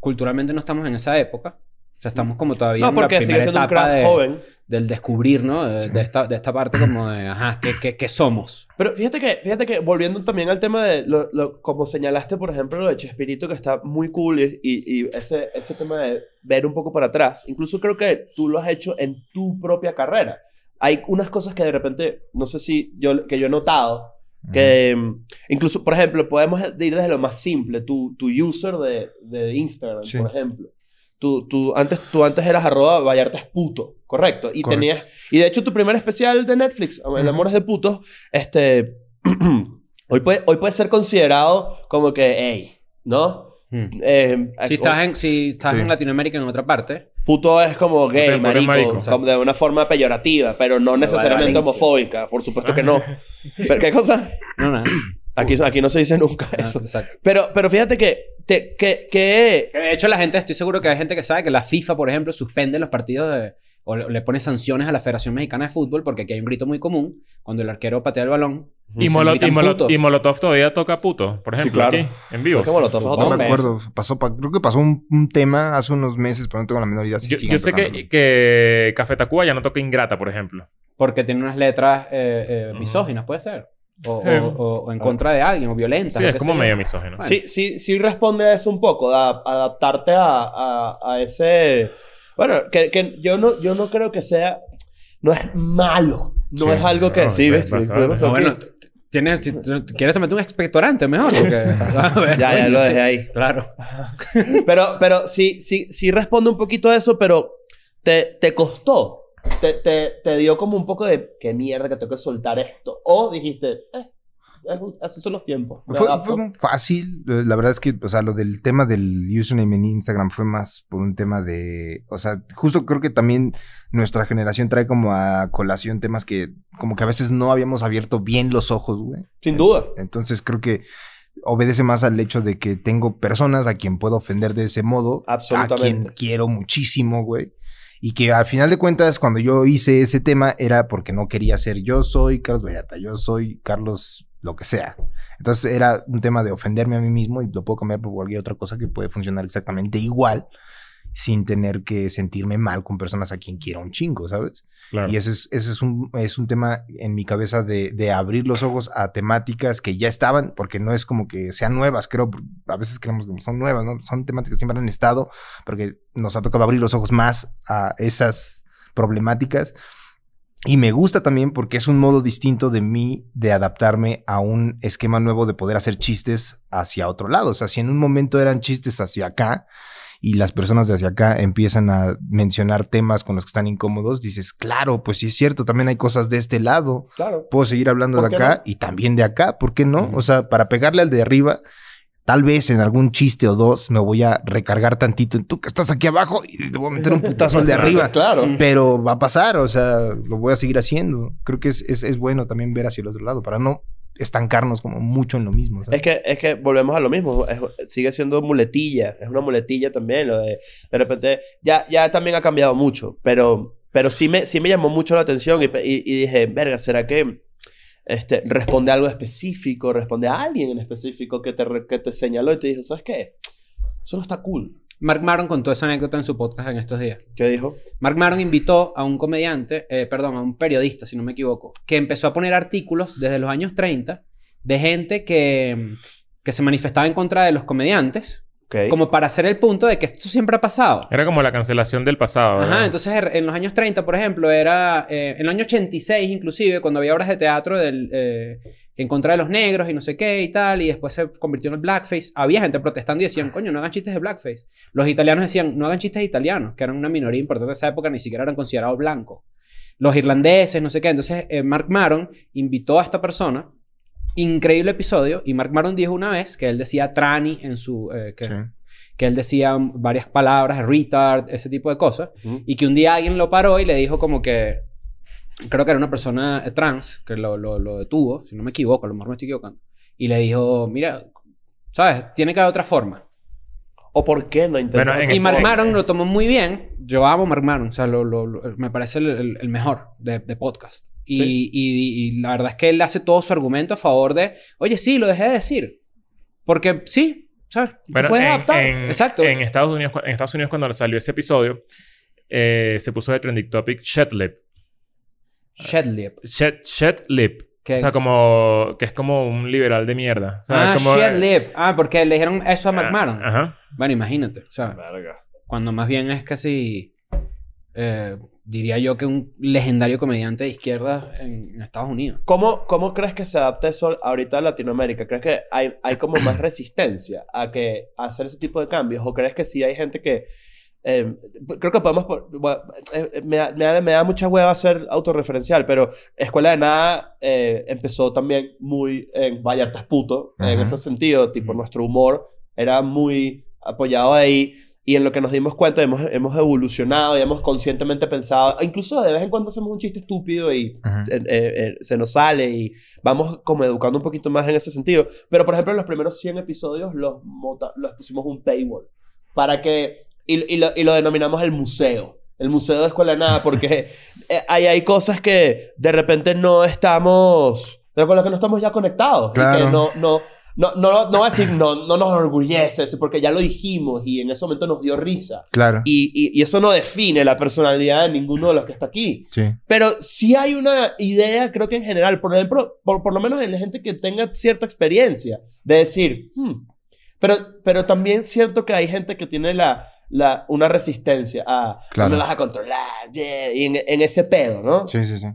culturalmente no estamos en esa época. O sea, estamos como todavía No, en la primera etapa de- joven. del descubrir, ¿no? De, Sí. de esta, de esta parte como de, ajá, ¿qué, qué, qué somos? Pero fíjate que, fíjate que volviendo también al tema de, lo, lo- como señalaste, por ejemplo, lo de Chespirito, que está muy cool, y, y, y ese, ese tema de ver un poco para atrás, incluso creo que tú lo has hecho en tu propia carrera. Hay unas cosas que de repente, no sé si yo, que yo he notado, que mm, incluso, por ejemplo, podemos ir desde lo más simple, tu, tu user de, de Instagram, Sí. por ejemplo. Tú, tú, antes, tú antes eras arroba Vallarta es puto, correcto. Y Correcto. tenías... Y de hecho tu primer especial de Netflix, El amor es de putos, este... (clears throat) hoy, puede, hoy puede ser considerado como que, hey, ¿no? Hmm. Eh, Si estás, en, si estás Sí. en Latinoamérica en otra parte, Puto es como gay, es marico, marico. como de una forma peyorativa, pero no necesariamente homofóbica. Por supuesto que no. (laughs) ¿Pero qué cosa? no, nada. Aquí, aquí no se dice nunca Ah, eso. exacto. Pero, pero fíjate que... Te, que, que De hecho, la gente, estoy seguro que hay gente que sabe que la FIFA, por ejemplo, suspende los partidos de, o le, le pone sanciones a la Federación Mexicana de Fútbol porque aquí hay un grito muy común cuando el arquero patea el balón. Y, se Molo- gritan y Molo- puto. y Molotov todavía toca puto, por ejemplo, claro. aquí, en vivo. Molotov No me acuerdo. Pasó, pa- creo que pasó un, un tema hace unos meses, pero no tengo la menor idea si Yo, sé que, que Café Tacuba ya no toca Ingrata, por ejemplo. Porque tiene unas letras eh, eh, misóginas, puede ser. O, Sí. o- o- en contra de alguien, o violentas. Sí, es como yo. medio misógino. Bueno. Sí, sí, sí responde a eso un poco, a, adaptarte a, a, a ese... Bueno, que, que yo, no, yo no creo que sea... No es malo. No Sí, es algo que... no, sí, es ¿ves? No, bueno, tienes, si tú quieres te meter un expectorante mejor. Porque, (laughs) Ya, ya lo dejé ahí. Claro. Pero, pero sí, sí, sí responde un poquito a eso, pero te, te costó. Te, te, te dio como un poco de qué mierda que tengo que soltar esto. O dijiste, eh, es- así son los tiempos. Fue, fue fácil. Eh, La verdad es que, o sea, lo del tema del username en Instagram fue más por un tema de. O sea, justo creo que también nuestra generación trae como a colación temas que, como que a veces no habíamos abierto bien los ojos, güey. Sin duda. Entonces creo que obedece más al hecho de que tengo personas a quien puedo ofender de ese modo. A Absolutamente. quien quiero muchísimo, güey. Y que al final de cuentas, cuando yo hice ese tema, era porque no quería ser yo soy Carlos Vallarta, yo soy Carlos lo que sea. Entonces era un tema de ofenderme a mí mismo y lo puedo cambiar por cualquier otra cosa que puede funcionar exactamente igual sin tener que sentirme mal con personas a quien quiero un chingo, ¿sabes? Claro. Y ese es, ese es, un, es un tema en mi cabeza de, de abrir los ojos a temáticas que ya estaban, porque no es como que sean nuevas, creo, a veces creemos que son nuevas, ¿no? Son temáticas que siempre han estado, porque nos ha tocado abrir los ojos más a esas problemáticas. Y me gusta también porque es un modo distinto de mí de adaptarme a un esquema nuevo de poder hacer chistes hacia otro lado. O sea, si en un momento eran chistes hacia acá y las personas de hacia acá empiezan a mencionar temas con los que están incómodos, dices, claro, pues sí es cierto, también hay cosas de este lado. Claro. Puedo seguir hablando de ¿Por qué acá no? y también de acá, ¿por qué no? O sea, para pegarle al de arriba, tal vez en algún chiste o dos me voy a recargar tantito en tú que estás aquí abajo y le voy a meter un putazo al de (laughs) arriba. Claro. Pero va a pasar, o sea, lo voy a seguir haciendo. Creo que es, es, es bueno también ver hacia el otro lado para no estancarnos como mucho en lo mismo. ¿sabes? Es que, es que volvemos a lo mismo. es- sigue siendo muletilla. Es una muletilla también. Lo de, de repente, ya, ya también ha cambiado mucho. Pero, pero sí, me, sí me llamó mucho la atención y, y- y dije, verga, ¿será que este, responde a algo específico? ¿Responde a alguien en específico que te, que te señaló y te dijo, ¿sabes qué? Eso no está cool. Mark Maron contó esa anécdota en su podcast en estos días. ¿Qué dijo? Mark Maron invitó a un comediante, eh, perdón, a un periodista, si no me equivoco, que empezó a poner artículos desde los años 30 de gente que, que se manifestaba en contra de los comediantes, Ok. como para hacer el punto de que esto siempre ha pasado. Era como la cancelación del pasado. ¿verdad? Ajá, entonces er- en los años 30, por ejemplo, era eh, en el año 86 inclusive, cuando había obras de teatro del, eh, en contra de los negros y no sé qué y tal, y después se convirtió en el blackface, había gente protestando y decían, coño, no hagan chistes de blackface. Los italianos decían, no hagan chistes de italianos, que eran una minoría importante de esa época, ni siquiera eran considerados blancos. Los irlandeses, no sé qué. Entonces, eh, Mark Maron invitó a esta persona, increíble episodio, y Mark Maron dijo una vez que él decía trani en su... eh, que, Sí. que él decía varias palabras, retard, ese tipo de cosas. Y que un día alguien lo paró y le dijo como que... Creo que era una persona eh, trans que lo, lo, lo detuvo, si no me equivoco, a lo mejor me estoy equivocando. Y le dijo, mira, ¿sabes? Tiene que haber otra forma. ¿O por qué no en Y Mark Maron lo tomó muy bien. Yo amo Mark Maron. O sea, lo, lo- lo- me parece el, el- el mejor de, de podcast. Y, Sí. y- y la verdad es que él hace todo su argumento a favor de... Oye, sí, lo dejé de decir. Porque sí, ¿sabes? Bueno, puedes en, adaptar. en- Exacto. En Estados, Unidos, en Estados Unidos, cuando salió ese episodio, eh, se puso de trending topic shed lip. Shedlip. Shed, shed lip. ¿Qué O sea, como... Que es como un liberal de mierda. O sea, Ah, como, Shedlip. Ah, porque le dijeron eso a Ah, Maron. Ajá. Bueno, imagínate. O sea, Verga. cuando más bien es casi... eh, diría yo que un legendario comediante de izquierda en, en Estados Unidos. ¿Cómo, ¿Cómo crees que se adapta eso ahorita a Latinoamérica? ¿Crees que hay, hay como más resistencia a, que, a hacer ese tipo de cambios? ¿O crees que sí hay gente que... eh, creo que podemos... bueno, eh, eh, me, da, me da- me da mucha hueva ser autorreferencial, pero Escuela de Nada eh, empezó también muy en Vallartas puto, en Ujú. ese sentido, tipo nuestro humor era muy apoyado ahí. Y en lo que nos dimos cuenta, hemos, hemos evolucionado y hemos conscientemente pensado, incluso de vez en cuando hacemos un chiste estúpido y eh, eh, se nos sale y vamos como educando un poquito más en ese sentido. Pero, por ejemplo, en los primeros 100 episodios los, mota- los pusimos un paywall para que... Y, y lo, y lo denominamos el museo. El museo de Escuela de Nada porque (laughs) eh, ahí hay cosas que de repente no estamos... Con las que no estamos ya conectados. Y Claro. que no... no no, no, no voy a decir no, no nos orgullece, porque ya lo dijimos y en ese momento nos dio risa. Claro. Y, y, y eso no define la personalidad de ninguno de los que está aquí. Sí. Pero sí hay una idea, creo que en general, por ejemplo, por, por lo menos en la gente que tenga cierta experiencia, de decir, "Hmm". Pero, pero también siento que hay gente que tiene la, la, una resistencia a, Claro. no me vas a controlar, yeah", y en, en ese pedo, ¿no? Sí, sí, sí.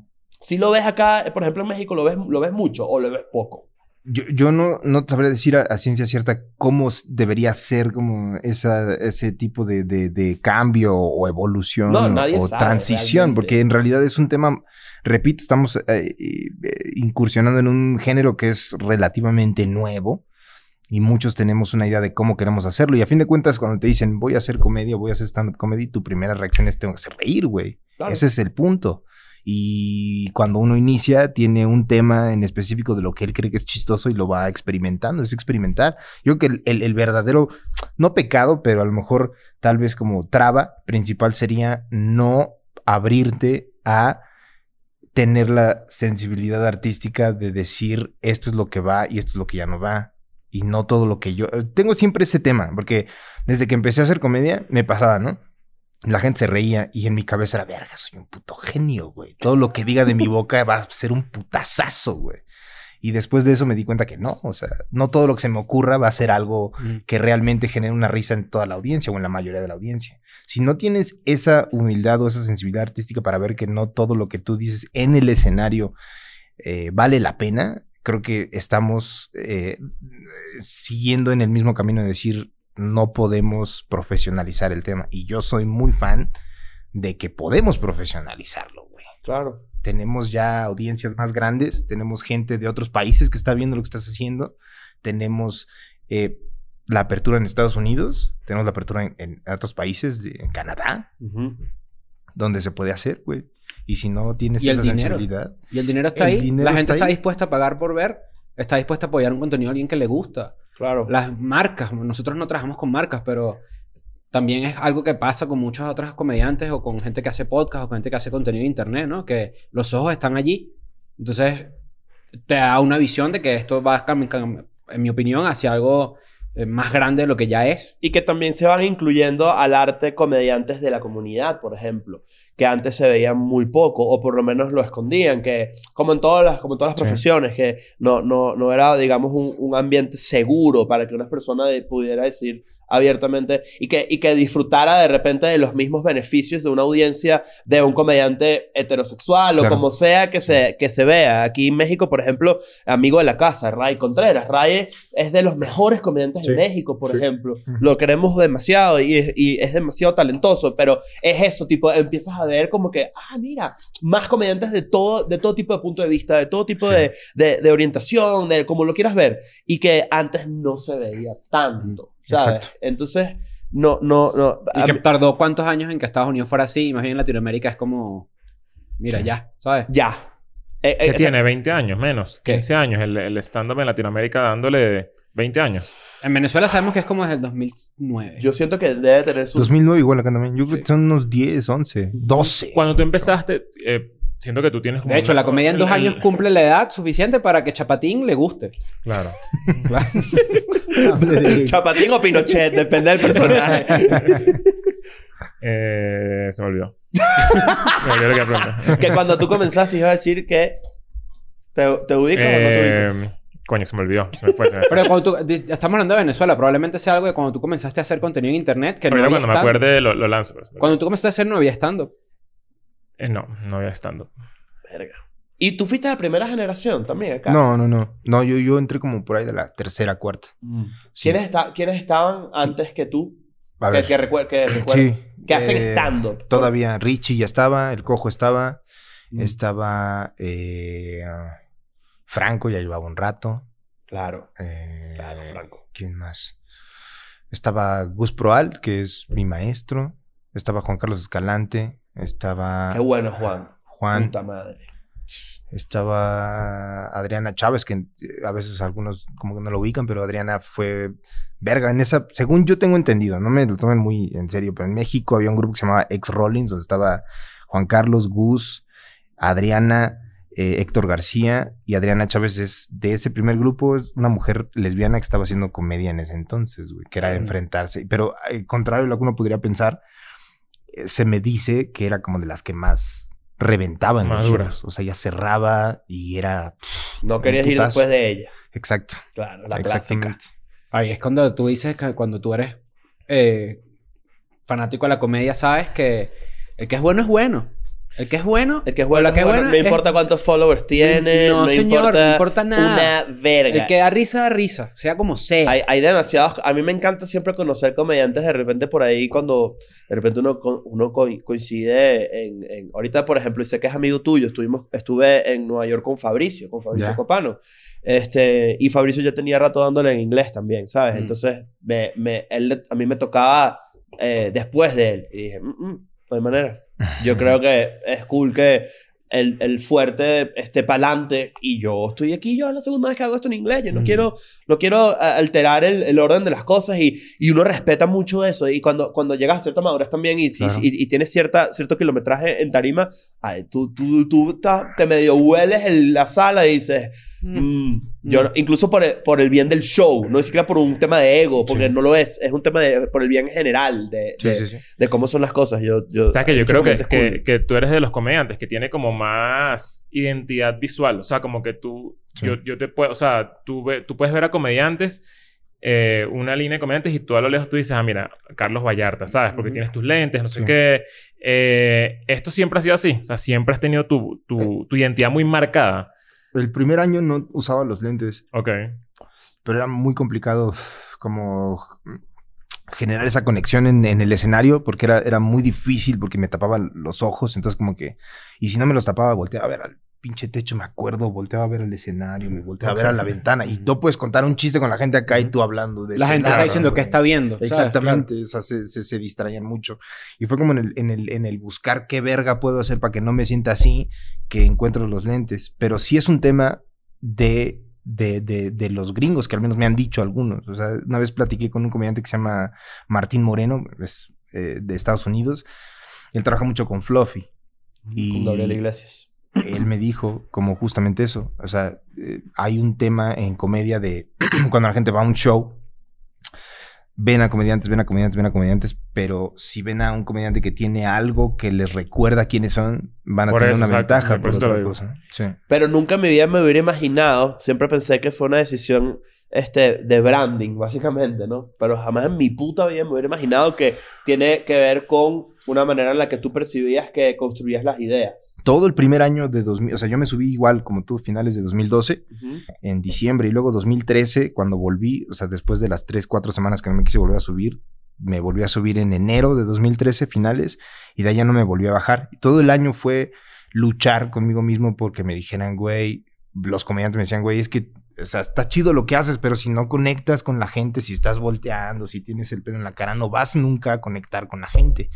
Si lo ves acá, por ejemplo, en México, ¿lo ves, lo ves mucho o lo ves poco? Yo, yo no, no sabría decir a, a ciencia cierta cómo debería ser como esa, ese tipo de, de- de cambio o evolución No, o- nadie o sabe transición, realmente. porque en realidad es un tema, repito, estamos eh, eh, incursionando en un género que es relativamente nuevo y muchos tenemos una idea de cómo queremos hacerlo y a fin de cuentas cuando te dicen voy a hacer comedia, voy a hacer stand-up comedy, tu primera reacción es tengo que hacer reír, güey. Claro. Ese es el punto. Y cuando uno inicia, tiene un tema en específico de lo que él cree que es chistoso y lo va experimentando, es experimentar. Yo creo que el, el- el verdadero, no pecado, pero a lo mejor tal vez como traba principal sería no abrirte a tener la sensibilidad artística de decir esto es lo que va y esto es lo que ya no va. Y no todo lo que yo... Tengo siempre ese tema, porque desde que empecé a hacer comedia me pasaba, ¿no? La gente se reía y en mi cabeza era, verga, soy un puto genio, güey. Todo lo que diga de mi boca va a ser un putazazo, güey. Y después de eso me di cuenta que no, o sea, no todo lo que se me ocurra va a ser algo que realmente genere una risa en toda la audiencia o en la mayoría de la audiencia. Si no tienes esa humildad o esa sensibilidad artística para ver que no todo lo que tú dices en el escenario eh, vale la pena, creo que estamos eh, siguiendo en el mismo camino de decir no podemos profesionalizar el tema. Y yo soy muy fan de que podemos profesionalizarlo, güey. Claro. Tenemos ya audiencias más grandes, tenemos gente de otros países que está viendo lo que estás haciendo, tenemos eh, la apertura en Estados Unidos, tenemos la apertura en, en otros países, de- en Canadá, donde se puede hacer, güey. Y si no tienes Y esa dinero. sensibilidad, Y el dinero está El ahí. dinero La gente está está dispuesta a pagar por ver. Está dispuesta a apoyar un contenido a alguien que le gusta. Claro. Las marcas. Nosotros no trabajamos con marcas, pero también es algo que pasa con muchos otros comediantes o con gente que hace podcast o con gente que hace contenido de internet, ¿no? Que los ojos están allí. Entonces, te da una visión de que esto va, en mi opinión, hacia algo eh, más grande de lo que ya es. Y que también se van incluyendo al arte comediantes de la comunidad, por ejemplo, que antes se veían muy poco, o por lo menos lo escondían, que como en todas las, como en todas las Sí. profesiones, que no, no, no era, digamos, un, un ambiente seguro para que una persona de- pudiera decir abiertamente y que, y que disfrutara de repente de los mismos beneficios de una audiencia de un comediante heterosexual o Claro. como sea que se, que se vea. Aquí en México, por ejemplo, amigo de la casa, Ray Contreras. Ray es de los mejores comediantes de Sí. México, por Sí. ejemplo. Lo queremos demasiado y es, y es demasiado talentoso, pero es eso, tipo, empiezas a ver como que, ah, mira, más comediantes de todo, de todo tipo de punto de vista, de todo tipo Sí. de, de, de orientación, de como lo quieras ver, y que antes no se veía tanto, ¿sabes? Exacto. Entonces, no, no, no. Y que tardó cuántos años en que Estados Unidos fuera así. Y más bien en Latinoamérica es como... Mira, Sí. ya, ¿sabes? ya. Eh, eh, ¿Qué esa- tiene? 20 años, menos. ¿Qué? 15 años. El, el stand-up en Latinoamérica dándole 20 años. En Venezuela sabemos que es como desde el 2009. Yo siento que debe tener su... 2009 igual acá también. Yo creo Sí. que son unos 10, 11, 12. Cuando tú empezaste, eh, siento que tú tienes como De hecho, una- la comedia en dos el- el- años cumple la edad suficiente para que Chapatín le guste. Claro. (laughs) Claro. (laughs) Chapatín o Pinochet, depende del personaje. (laughs) Eh, se me olvidó. me olvidó lo que iba que cuando tú comenzaste ibas a decir que... ¿Te, te ubicas o no te Eh, ubicas? coño, se me olvidó. Se me fue, se me fue. Pero cuando tú... Estamos hablando de Venezuela. Probablemente sea algo de cuando tú comenzaste a hacer contenido en internet que no había cuando me stand-up. acuerde lo, lo lanzo. pero olvidó. Cuando tú comenzaste a hacer no había estando. Eh, no, no había stand-up. Verga. ¿Y tú fuiste de la primera generación también acá? No, no, no. No, yo, yo entré como por ahí de la tercera, cuarta. Sí. ¿Quiénes, está- ¿Quiénes estaban antes que tú? A que, ver. que, recuer- que recuerdes. Sí. Que hacen eh, stand-up. Todavía Richie ya estaba, el cojo estaba, Mm. estaba eh, Franco, ya llevaba un rato. Claro. eh, Claro, Franco. ¿Quién más? Estaba Gus Proal, que es mi maestro. Estaba Juan Carlos Escalante. Estaba Qué bueno, Juan. Juan. Puta madre. Estaba Adriana Chávez, que eh, a veces algunos como que no lo ubican, pero Adriana fue verga en esa, según yo tengo entendido, no me lo tomen muy en serio, pero en México había un grupo que se llamaba Ex Rollins, donde estaba Juan Carlos, Gus, Adriana, eh, Héctor García y Adriana Chávez es de ese primer grupo, es una mujer lesbiana que estaba haciendo comedia en ese entonces, güey, que era enfrentarse, pero al contrario a lo que uno podría pensar, eh, se me dice que era como de las que más reventaban los Madura. shows. O sea, ya cerraba y era... No querías ir después de ella. Exacto. Claro, la clásica. Ahí es cuando tú dices que cuando tú eres eh, fanático de la comedia, sabes que el que es bueno es bueno. El que es bueno. El que es bueno, la que es bueno. no es- importa cuántos followers tiene. No, No, señor, importa, no importa nada. Una verga. El que da risa da risa, sea como sea. Hay, hay demasiados. A mí me encanta siempre conocer comediantes de repente por ahí cuando de repente uno, uno co- coincide en, en- Ahorita, por ejemplo, y sé que es amigo tuyo. Estuvimos, estuve en Nueva York con Fabricio, con Fabricio Ya. Copano. Este, y Fabricio ya tenía rato dándole en inglés también, ¿sabes? Mm. Entonces, me, me- él, a mí me tocaba eh, después de él. Y dije, "Mm, mm, no hay manera. Yo (laughs) creo que es cool que el, el fuerte esté para adelante y yo estoy aquí, yo es la segunda vez que hago esto en inglés, yo no Mm. quiero, no quiero a- alterar el, el orden de las cosas y, y uno respeta mucho eso y cuando, cuando llegas a cierta madurez también y, Claro. y, y tienes cierta, cierto kilometraje en tarima, ay, tú, tú, tú ta- te medio hueles en la sala y dices, Mm. "Mm, Yo, Mm. incluso por el, por el bien del show, no ni siquiera por un tema de ego, porque Sí. no lo es. Es un tema de, por el bien general de, Sí, de, sí, sí. de cómo son las cosas. Yo, yo, ¿Sabes que yo creo que, que, que tú eres de los comediantes que tiene como más identidad visual? O sea, como que tú... Sí. Yo, yo te puedo... O sea, tú, ve- tú puedes ver a comediantes... eh, una línea de comediantes y tú a lo lejos tú dices, ah, mira, Carlos Vallarta, ¿sabes? Porque tienes tus lentes, no sé Sí. qué. Eh, esto siempre ha sido así. O sea, siempre has tenido tu, tu, tu identidad muy marcada. El primer año no usaba los lentes, Ok. pero era muy complicado como generar esa conexión en, en el escenario porque era, era muy difícil porque me tapaba los ojos, entonces como que... Y si no me los tapaba, volteaba a ver al pinche techo, me acuerdo, volteaba a ver el escenario, me volteaba a ver a la ventana y no puedes contar un chiste con la gente acá y tú hablando de La este gente está diciendo que está viendo. Exactamente, o sea, se, se, se distraían mucho. Y fue como en el, en, el, en el buscar qué verga puedo hacer para que no me sienta así, que encuentro los lentes. Pero sí es un tema de, de, de, de los gringos, que al menos me han dicho algunos. O sea, una vez platiqué con un comediante que se llama Martín Moreno, es eh, de Estados Unidos. Él trabaja mucho con Fluffy. Y Con Gabriel Iglesias. Él me dijo como justamente eso. O sea, eh, hay un tema en comedia de (clears throat) cuando la gente va a un show, ven a comediantes, ven a comediantes, ven a comediantes, pero si ven a un comediante que tiene algo que les recuerda quiénes son, van a Por tener eso, una exacto. ventaja Por por otra cosa. Sí. Pero nunca en mi vida me hubiera imaginado, siempre pensé que fue una decisión este, de branding, básicamente, ¿no? Pero jamás en mi puta vida me hubiera imaginado que tiene que ver con una manera en la que tú percibías que construías las ideas. Todo el primer año de 2000, o sea, yo me subí igual como tú, finales de 2012, en diciembre, y luego 2013, cuando volví, o sea, después de las 3, 4 semanas que no me quise volver a subir, me volví a subir en enero de 2013, finales, y de allá no me volví a bajar. Y todo el año fue luchar conmigo mismo porque me dijeran, güey, los comediantes me decían, güey, es que, o sea, está chido lo que haces, pero si no conectas con la gente, si estás volteando, si tienes el pelo en la cara, no vas nunca a conectar con la gente.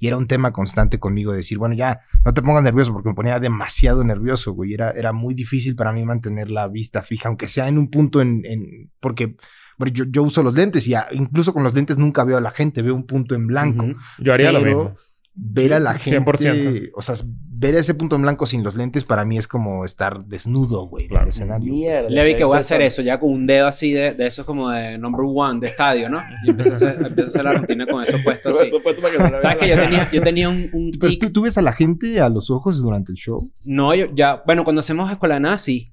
Y era un tema constante conmigo, decir, bueno, ya, no te pongas nervioso, porque me ponía demasiado nervioso, güey. Era, era muy difícil para mí mantener la vista fija, aunque sea en un punto en... en porque yo, yo uso los lentes y incluso con los lentes nunca veo a la gente, veo un punto en blanco. Yo haría lo mismo. Ver a la gente... 100%. O sea, ver ese punto en blanco sin los lentes para mí es como estar desnudo, güey, en Claro. el escenario. Mierda. Levi, qué que voy a hacer eso ya con un dedo así de, de esos como de number one de estadio, ¿no? Y empecé a hacer, empecé a hacer la rutina con eso puesto así. supuesto, para que no ¿Sabes que yo tenía, yo tenía un, un Pero tic? ¿tú, tú ves a la gente a los ojos durante el show. No, yo ya... Bueno, cuando hacemos escuela de nada, sí.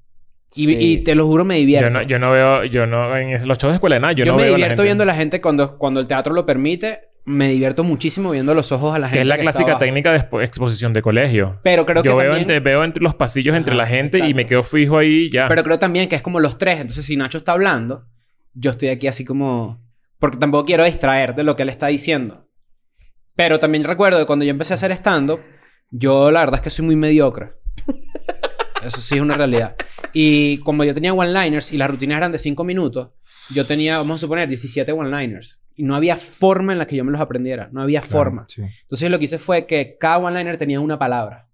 Y, Sí. y te lo juro, me divierto. Yo no, yo no veo... Yo no... En los shows de escuela de nada, yo, Yo, no me veo a la divierto gente. viendo a la gente cuando, cuando el teatro lo permite. Me divierto muchísimo viendo los ojos a la gente. Que es la que clásica técnica de expo- exposición de colegio. Pero creo yo que veo, entre, veo entre los pasillos entre la gente y me quedo fijo ahí ya. Pero creo también que es como los tres. Entonces, si Nacho está hablando, yo estoy aquí así como... Porque tampoco quiero distraer de lo que él está diciendo. Pero también recuerdo que cuando yo empecé a hacer stand-up, yo la verdad es que soy muy mediocre. (laughs) Eso sí es una realidad. Y como yo tenía one-liners y las rutinas eran de 5 minutos, yo tenía, vamos a suponer, 17 one-liners. Y no había forma en la que yo me los aprendiera. No había forma. Sí. Entonces lo que hice fue que cada one-liner tenía una palabra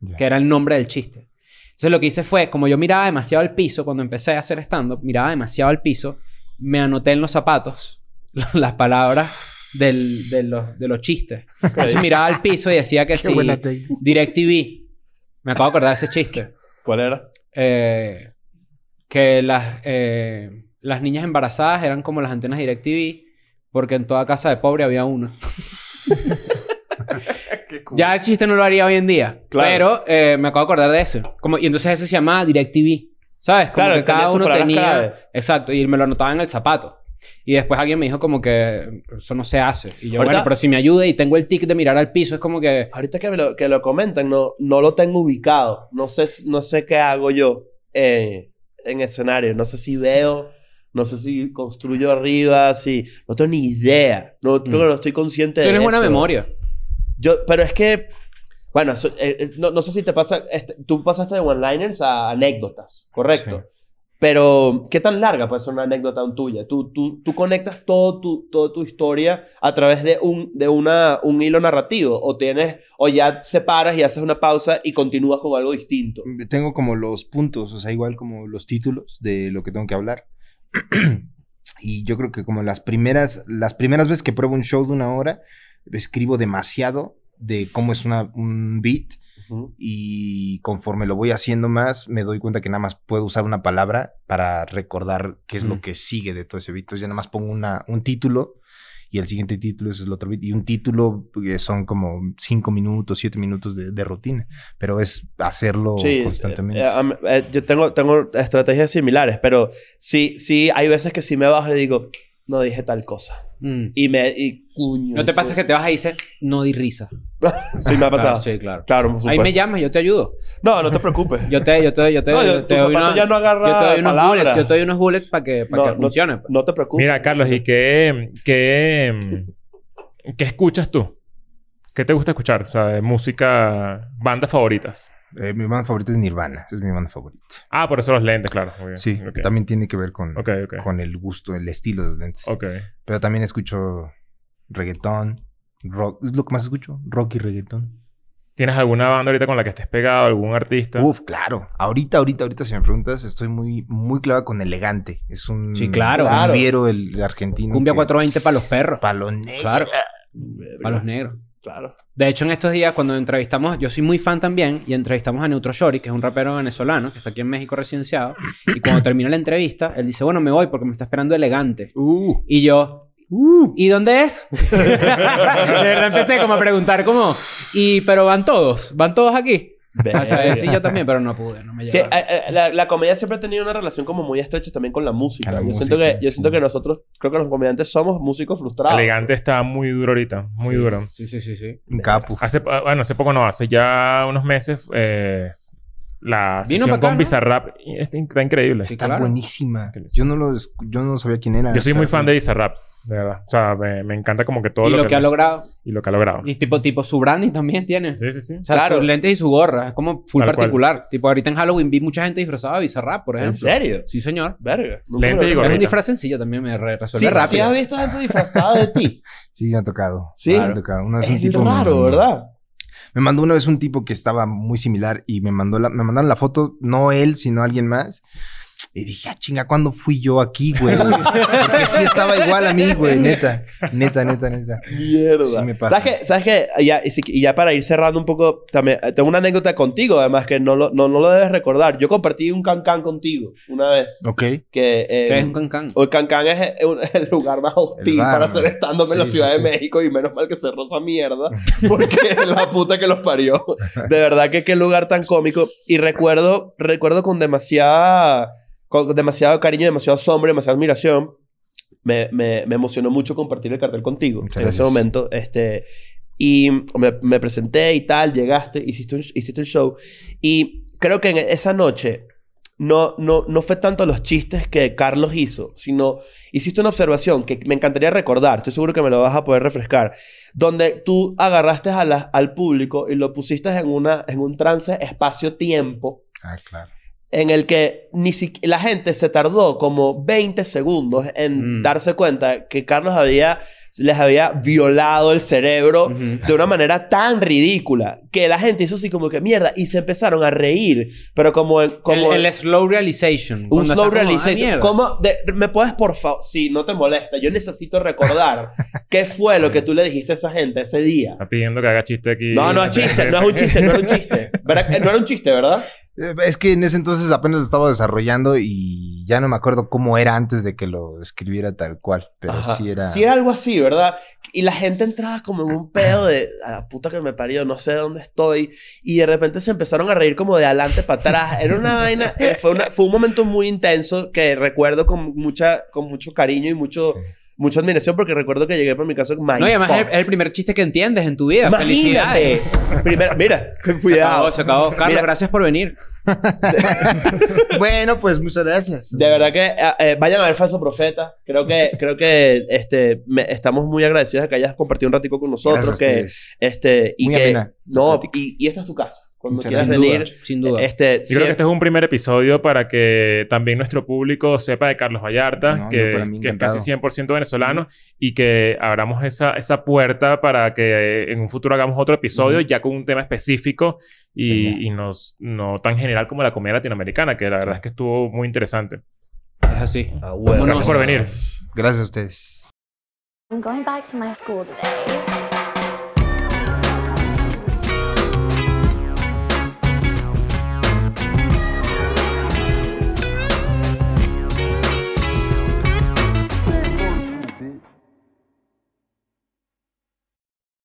Ya. que era el nombre del chiste. Entonces lo que hice fue, como yo miraba demasiado al piso cuando empecé a hacer stand-up, miraba demasiado al piso, me anoté en los zapatos (laughs) las palabras del- de, los, de los chistes. (laughs) Entonces miraba al piso y decía que (laughs) sí. DirecTV. Me acabo de acordar de ese chiste. ¿Cuál era? Eh, que las, eh, las niñas embarazadas eran como las antenas DirecTV, porque en toda casa de pobre había una. (laughs) Ya el chiste no lo haría hoy en día. Claro. Pero eh, me acabo de acordar de eso. Como, y entonces ese se llamaba DirecTV. ¿Sabes? Como Claro, que cada uno tenía... clave. Exacto. Y me lo anotaba en el zapato. Y después alguien me dijo como que eso no se hace. Y yo, Ahorita- bueno, pero si me ayuda y tengo el tic de mirar al piso, es como que... Ahorita que, me lo, que lo comentan, no, no lo tengo ubicado. No sé, no sé qué hago yo eh, en escenario. No sé si veo, no sé si construyo arriba, si... No tengo ni idea. No, creo que no estoy consciente de Tienes buena eso. memoria. Yo, pero es que... Bueno, eso- eh, eh, no, no sé si te pasa... este, tú pasaste de one-liners a anécdotas, ¿correcto? Sí. Pero, ¿qué tan larga puede ser una anécdota tuya? Tú, tú, tú conectas todo tu, toda tu historia a través de, un, de una, un hilo narrativo. O tienes, o ya separas y haces una pausa y continúas con algo distinto. Tengo como los puntos, o sea, igual como los títulos de lo que tengo que hablar. (clears throat) y yo creo que como las primeras, las primeras veces que pruebo un show de una hora, escribo demasiado de cómo es una, un beat. Y conforme lo voy haciendo más, me doy cuenta que nada más puedo usar una palabra para recordar qué es Mm. lo que sigue de todo ese beat. Entonces ya nada más pongo una, un título y el siguiente título es el otro beat. Y un título que son como cinco minutos, siete minutos de, de rutina. Pero es hacerlo Sí, constantemente. eh, eh, am- eh, yo tengo, tengo estrategias similares, pero sí, sí, hay veces que sí me bajo y digo, no dije tal cosa. Mm. Y me, y cuño. ¿No te pasa que te vas y dices, no di risa? (laughs) Sí, me ha pasado. Claro, sí, claro. Claro, Ahí me llamas, yo te ayudo. No, no te preocupes. Yo te, yo te, yo te, No, yo- te doy unos- ya no agarra yo te doy unos palabras. bullets, yo te doy unos bullets para que, para No, que funcione. pues. No te preocupes. Mira, Carlos, ¿y qué, qué, qué escuchas tú? ¿Qué te gusta escuchar? O sea, de música, bandas favoritas. Eh, mi banda favorita es Nirvana. Esa es mi banda favorita. Ah, por eso los lentes, claro. Muy bien. Sí, Ok. también tiene que ver con, con el gusto, el estilo de los lentes. Ok. Pero también escucho reggaetón, rock. Es lo que más escucho, rock y reggaetón. ¿Tienes alguna banda ahorita con la que estés pegado? ¿Algún artista? Uf, claro. Ahorita, ahorita, ahorita, si me preguntas, estoy muy, muy clavado con Elegante. Es un Sí, claro. Claro. cumbiero el argentino. Cumbia que- 420 para los perros. Palo negro. Claro. Verga. Para los negros. Claro. De hecho, en estos días, cuando entrevistamos, yo soy muy fan también, y entrevistamos a Neutro Shori, que es un rapero venezolano que está aquí en México residenciado. Y cuando terminó la entrevista, él dice, bueno, me voy porque me está esperando elegante. Uh, Y yo, ¿y dónde es? (laughs) de verdad empecé como a preguntar, como, y, pero van todos, van todos aquí. O sea, sí, yo también, pero no pude, no me Sí, llevaron. eh, eh, la, la comedia siempre ha tenido una relación como muy estrecha también con la música. La yo música, siento que, yo sí. siento que nosotros, creo que los comediantes somos músicos frustrados. Elegante está muy duro ahorita. Muy duro. Sí, sí, sí, sí. un capo. Hace, ah, bueno, hace poco no, hace ya unos meses eh, la Vino sesión pa' acá, con ¿no? Bizarrap está, increíble. Sí, Está claro. buenísima. Yo no, lo, yo no sabía quién era. Yo soy muy fan de Bizarrap, de verdad. O sea, me, me encanta como que todo Y lo que ha logrado. y lo que ha logrado. Y tipo, tipo, su branding también tiene. Sí, sí, sí. O sea, Claro. sus lentes y su gorra. Es como full Tal cual. particular. Tipo, ahorita en Halloween vi mucha gente disfrazada de Bizarrap, por ejemplo. ¿En serio? Sí, señor. Verga. Nunca Lente me lo- y Es gorrita. un disfraz sencillo también, me re- resuelve Sí, rápido. ¿sí has visto gente disfrazada de ti? (laughs) Sí, me ha tocado. Sí. Me ha tocado. Una vez un es tipo me raro, mandó- ¿verdad? Me mandó una vez un tipo que estaba muy similar y me mandó la, me mandaron la foto, no él, sino alguien más. Y dije, ah, chinga, ¿cuándo fui yo aquí, güey? Porque sí estaba igual a mí, güey, neta. Neta, neta, neta. Mierda. Sí me pasa. ¿Sabes qué? ¿Sabes qué? Ya, y, si- y ya para ir cerrando un poco, también eh, tengo una anécdota contigo, además, que no lo, no, no lo debes recordar. Yo compartí un cancán contigo una vez. Ok. Que, eh, ¿Qué es un cancán? el cancán es el, (laughs) el lugar más hostil bar, para hacer stand-up en la Sí, Ciudad sí, de sí. México y menos mal que cerró esa mierda porque (laughs) la puta que los parió. De verdad que qué lugar tan cómico. Y recuerdo, recuerdo con demasiada, con demasiado cariño, demasiado asombro, demasiada admiración. Me, me, me emocionó mucho compartir el cartel contigo Muchas en ese gracias. momento. Este, y me, me presenté y tal, llegaste, hiciste, un- hiciste el show. Y creo que en esa noche no, no, no fue tanto los chistes que Carlos hizo, sino hiciste una observación que me encantaría recordar, estoy seguro que me lo vas a poder refrescar, donde tú agarraste a la- al público y lo pusiste en, una, en un trance espacio-tiempo Ah, claro. En el que ni si- la gente se tardó como 20 segundos en Mm. darse cuenta que Carlos había, les había violado el cerebro de una manera tan ridícula que la gente hizo así como que mierda y se empezaron a reír, pero como, en- como el, el slow realization. un slow estás como, "Ah, realization. mierda". ¿Cómo de- ¿Me puedes, por favor? Si no te molesta, yo necesito recordar (laughs) qué fue lo que tú le dijiste a esa gente ese día. Está pidiendo que haga chiste aquí. No, no es chiste, no es un chiste, no era un chiste. ¿Verdad (laughs) No era un chiste, ¿verdad? Eh, Es que en ese entonces apenas lo estaba desarrollando y ya no me acuerdo cómo era antes de que lo escribiera tal cual. Pero Ajá. sí era. Sí era algo así, ¿verdad? Y la gente entraba como en un pedo de a la puta que me parió, no sé dónde estoy. Y de repente se empezaron a reír como de adelante para atrás. Era una vaina, eh, fue, una- fue un momento muy intenso que recuerdo con, mucha, con mucho cariño y mucho, Sí. Mucha admiración porque recuerdo que llegué por mi casa No, y además es el, es el primer chiste que entiendes en tu vida. Imagínate. Felicidades. Primero, mira, Se acabó, cuidado. se acabó. Carlos, Mira. gracias por venir. (laughs) bueno, pues muchas gracias. De verdad que eh, eh, vayan a ver Falso Profeta. Creo que, creo que este, me- estamos muy agradecidos de que hayas compartido un ratico con nosotros. Gracias que, este, y Muy que, amena la no, y esta es tu casa. Cuando quieras gracias. venir. Sin duda. Este, Yo creo que este es un primer episodio para que también nuestro público sepa de Carlos Vallarta, No, que, que es casi 100% venezolano, y que abramos esa, esa puerta para que en un futuro hagamos otro episodio Ujú. ya con un tema específico y, y nos, no tan general como la comedia latinoamericana, que la verdad es que estuvo muy interesante. Es así. Ah, bueno. Gracias por venir. Gracias a ustedes. I'm going back to my school today.